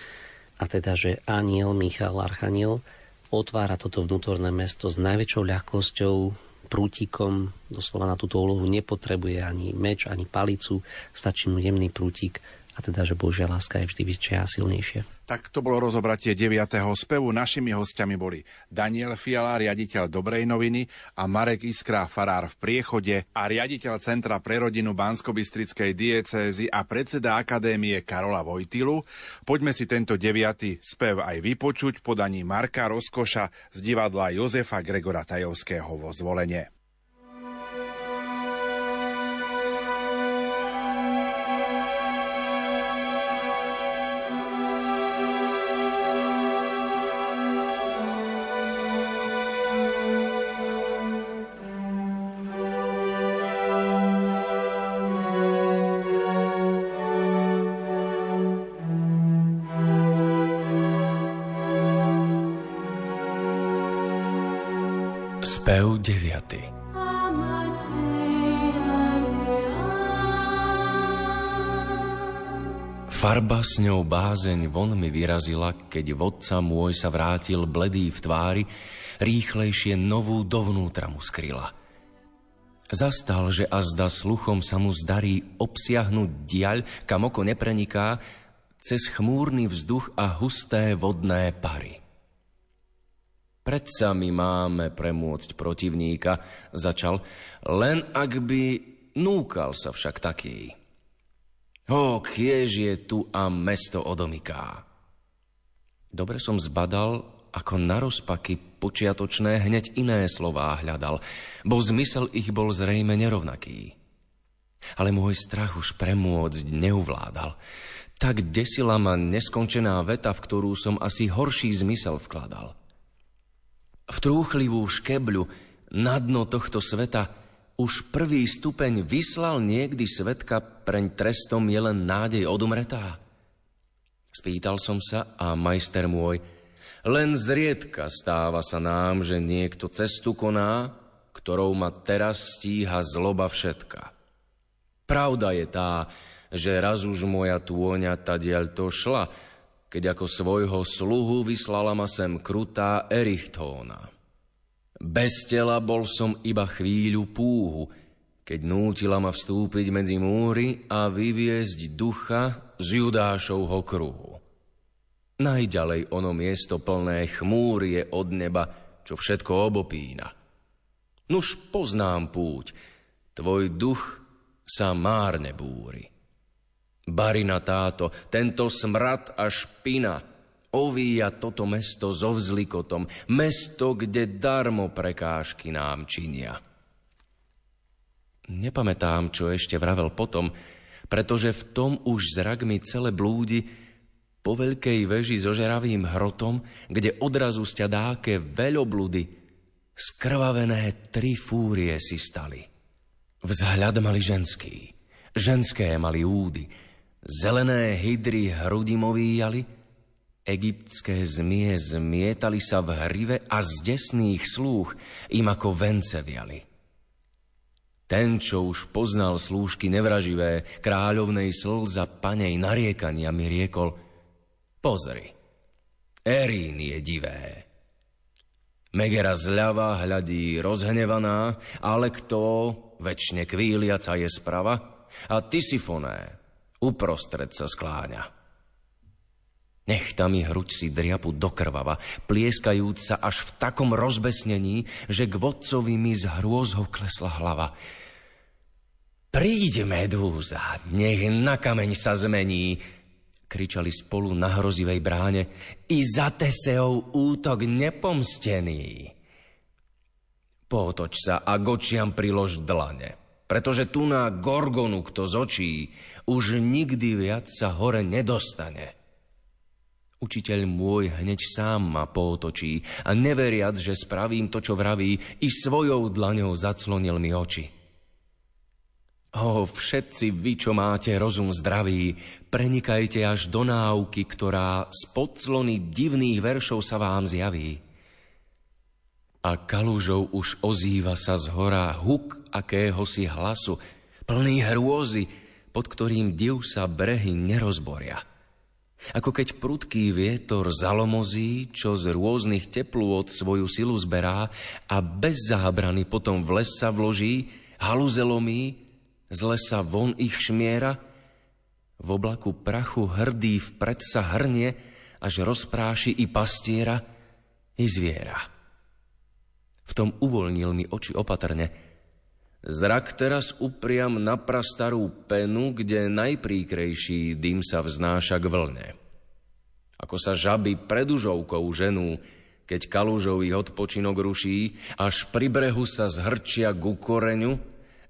a teda, že aniel Michal Archaniel otvára toto vnútorné mesto s najväčšou ľahkosťou, prútikom, doslova na túto úlohu nepotrebuje ani meč, ani palicu, stačí mu jemný prútik a teda, že Božia láska je vždy väčšia a silnejšia. Tak to bolo rozobratie 9. spevu. Našimi hostiami boli Daniel Fiala, riaditeľ Dobrej noviny a Marek Iskra, farár v priechode a riaditeľ Centra pre rodinu Banskobistrickej diecézy a predseda Akadémie Karola Vojtilu. Poďme si tento 9. spev aj vypočuť podaní Marka Rozkoša z divadla Jozefa Gregora Tajovského vo zvolenie. 9. Farba s ňou bázeň von mi vyrazila, keď vodca môj sa vrátil bledý v tvári, rýchlejšie novú dovnútra mu skryla. Zastal, že azda sluchom sa mu zdarí obsiahnuť diaľ, kam oko nepreniká, cez chmúrny vzduch a husté vodné pary. Predsa my máme premôcť protivníka, začal, len ak by núkal sa však taký. Ho, kiež je tu a mesto odomyká. Dobre som zbadal, ako na rozpaky počiatočné hneď iné slová hľadal, bo zmysel ich bol zrejme nerovnaký. Ale môj strach už premôcť neuvládal. Tak desila ma neskončená veta, v ktorú som asi horší zmysel vkladal – v trúchlivú škebľu na dno tohto sveta už prvý stupeň vyslal niekdy svetka, preň trestom je len nádej odumretá? Spýtal som sa a majster môj, len zriedka stáva sa nám, že niekto cestu koná, ktorou ma teraz stíha zloba všetka. Pravda je tá, že raz už moja tôňa tadiaľ to šla, keď ako svojho sluhu vyslala ma sem krutá Erichtóna. Bez tela bol som iba chvíľu púhu, keď nútila ma vstúpiť medzi múry a vyviezť ducha z Judášovho kruhu. Najďalej ono miesto plné chmúr je od neba, čo všetko obopína. Nuž poznám púť, tvoj duch sa márne búri. Barina táto, tento smrad a špina ovíja toto mesto so vzlikotom, mesto, kde darmo prekážky nám činia. Nepamätám, čo ešte vravel potom, pretože v tom už zrak mi celé blúdi po veľkej veži so žeravým hrotom, kde odrazu dáke veľobludy, skrvavené tri fúrie si stali. Vzhľad mali ženský, ženské mali údy, zelené hydry hrudi movíjali, egyptské zmie zmietali sa v hrive a z desných slúch im ako vence viali. Ten, čo už poznal slúžky nevraživé, kráľovnej slza panej nariekania mi riekol, pozri, Erín je divé. Megera zľava hľadí rozhnevaná, ale kto väčšine kvíliaca je sprava a Tysifoné uprostred sa skláňa. Nech tam mi hruď si driapu do krvava, plieskajúc sa až v takom rozbesnení, že k vodcovi mi z hrôz ho klesla hlava. Príď, medúza, nech na kameň sa zmení, kričali spolu na hrozivej bráne, i za Teseov útok nepomstený. Potoč sa a gočiam prilož dlane, pretože tu na Gorgonu, kto z očí, už nikdy viac sa hore nedostane. Učiteľ môj hneď sám ma pootočí a neveriac, že spravím to, čo vraví, i svojou dlaňou zaclonil mi oči. O, všetci vy, čo máte rozum zdravý, prenikajte až do náuky, ktorá z podclony divných veršov sa vám zjaví. A kalužou už ozýva sa z hora huk akéhosi hlasu, plný hrôzy, pod ktorým div sa brehy nerozboria. Ako keď prudký vietor zalomozí, čo z rôznych teplôt svoju silu zberá a bez zábrany potom v les sa vloží, haluzelomí, z lesa von ich šmiera, v oblaku prachu hrdý vpred sa hrnie, až rozpráši i pastiera, i zviera. Tom uvoľnil mi oči opatrne. Zrak teraz upriam na prastarú penu, kde najpríkrejší dym sa vznáša k vlne. Ako sa žaby pred užovkou ženú, keď kalúžový odpočinok ruší, až pri brehu sa zhrčia ku koreňu,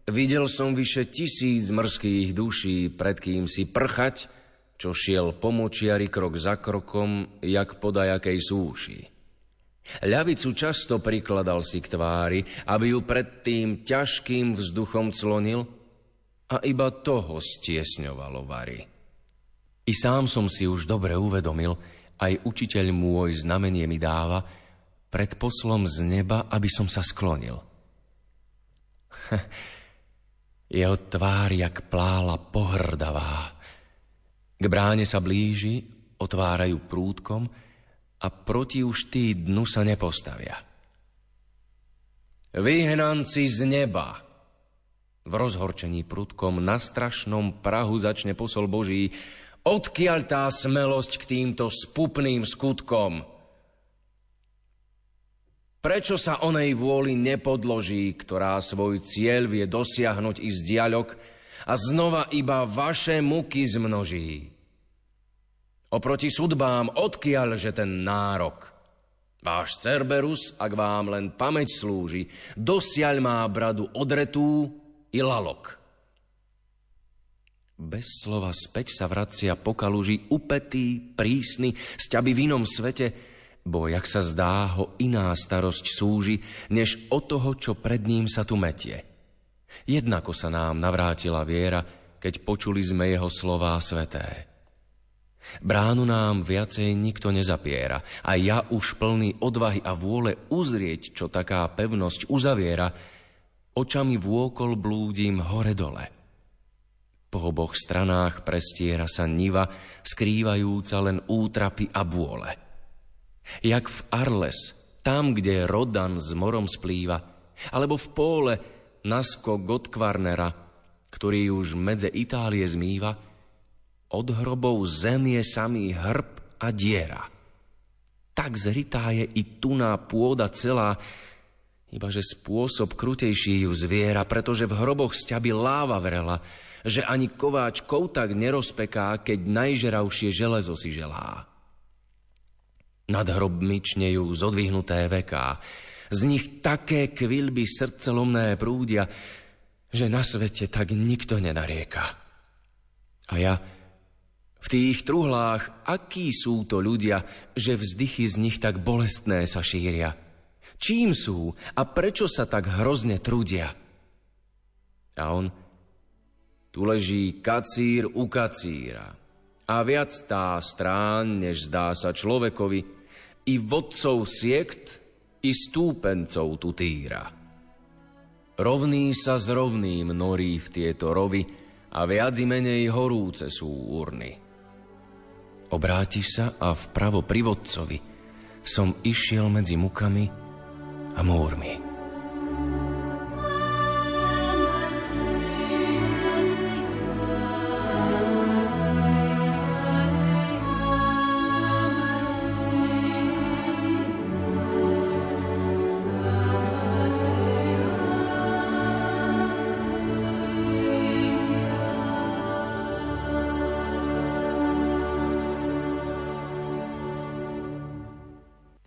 Videl som vyše tisíc mrských duší, pred kým si prchať, čo šiel pomočiari krok za krokom, jak po dajakej súši. Ľavicu často prikladal si k tvári, aby ju pred tým ťažkým vzduchom clonil a iba toho stiesňovalo vary. I sám som si už dobre uvedomil, aj učiteľ môj znamenie mi dáva, pred poslom z neba, aby som sa sklonil. Jeho tvár jak plála pohrdavá. K bráne sa blíži, otvárajú prúdkom a proti už tí dnu sa nepostavia. Vyhnanci z neba! V rozhorčení prúdkom na strašnom prahu začne posol Boží. Odkiaľ tá smelosť k týmto spupným skutkom? Prečo sa onej vôli nepodloží, ktorá svoj cieľ vie dosiahnuť i z diaľok a znova iba vaše muky zmnoží? Oproti sudbám, odkiaľ že ten nárok? Váš Cerberus, ak vám len pamäť slúži, dosiaľ má bradu odretú i lalok. Bez slova späť sa vracia po kaluži upetý, prísny, sťaby v inom svete, bo jak sa zdá ho iná starosť súži, než o toho, čo pred ním sa tu metie. Jednako sa nám navrátila viera, keď počuli sme jeho slová sveté. Bránu nám viacej nikto nezapiera a ja už plný odvahy a vôle uzrieť, čo taká pevnosť uzaviera, očami vôkol blúdim hore-dole. Po oboch stranách prestiera sa niva, skrývajúca len útrapy a bôle. Jak v Arles, tam, kde Rodan s morom splýva, alebo v Póle nasko Gotkvarnera, ktorý už medze Itálie zmýva, od hrobov zem je samý hrb a diera. Tak zrytá je i tuná pôda celá, ibaže spôsob krutejší ju zviera, pretože v hroboch sťaby láva vrela, že ani kováč koutak nerozpeká, keď najžeravšie železo si želá. Nad hrobmi čnejú zodvihnuté veká. Z nich také kvilby srdcelomné prúdia, že na svete tak nikto nenarieka. A ja v tých truhlách, akí sú to ľudia, že vzdychy z nich tak bolestné sa šíria? Čím sú a prečo sa tak hrozne trudia? A on, tu leží kacír u kacíra. A viac tá strán, než zdá sa človekovi, i vodcov siekt, i stúpencov tu týra. Rovný sa s rovným norí v tieto rovy a viac i menej horúce sú urny. Obrátiš sa a vpravo pri vodcovi som išiel medzi mukami a múrmi.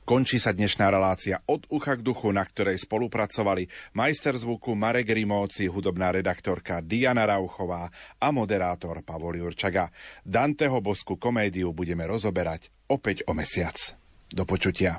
Končí sa dnešná relácia od ucha k duchu, na ktorej spolupracovali majster zvuku Marek Rimóci, hudobná redaktorka Diana Rauchová a moderátor Pavol Jurčaga. Danteho bosku komédiu budeme rozoberať opäť o mesiac. Do počutia.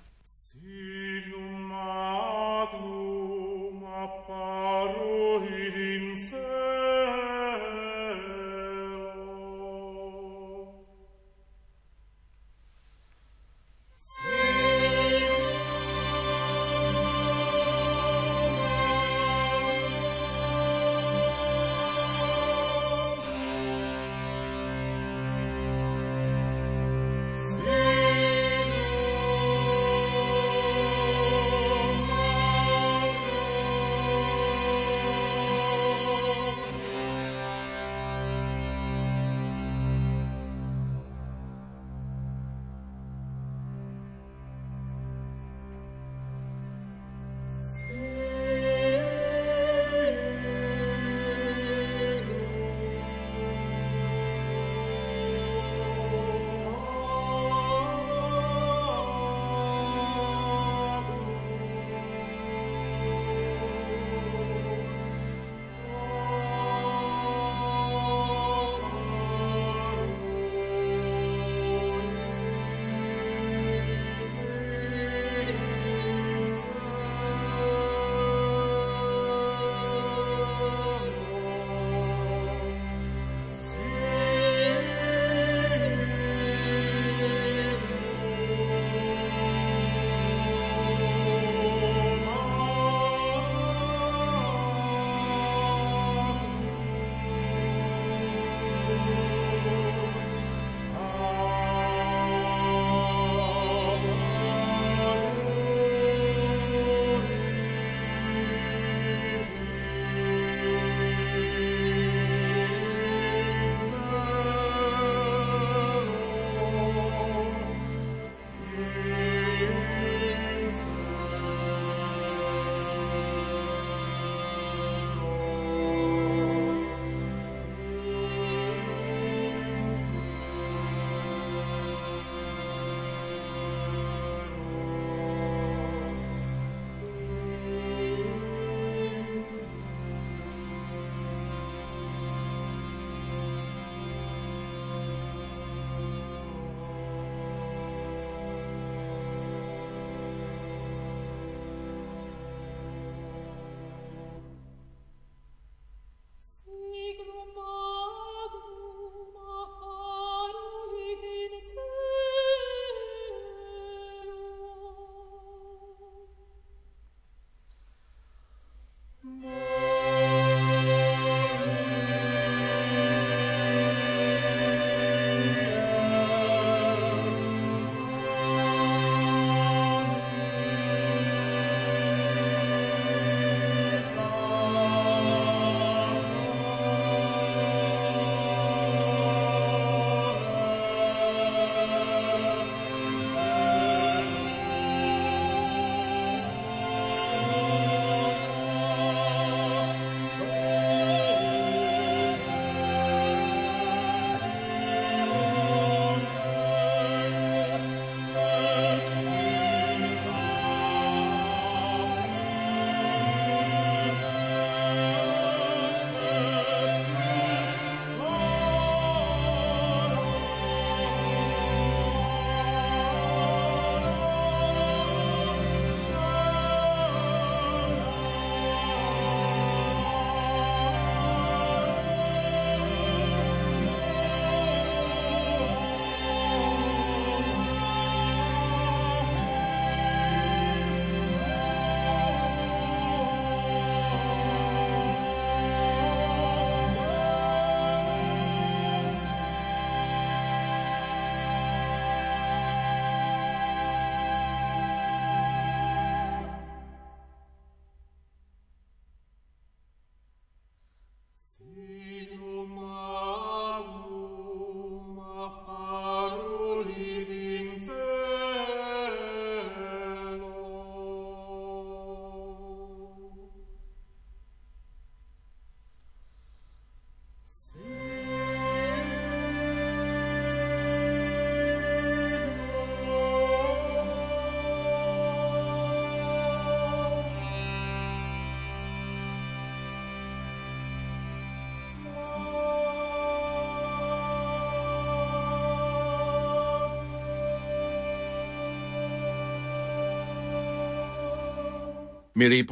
Milí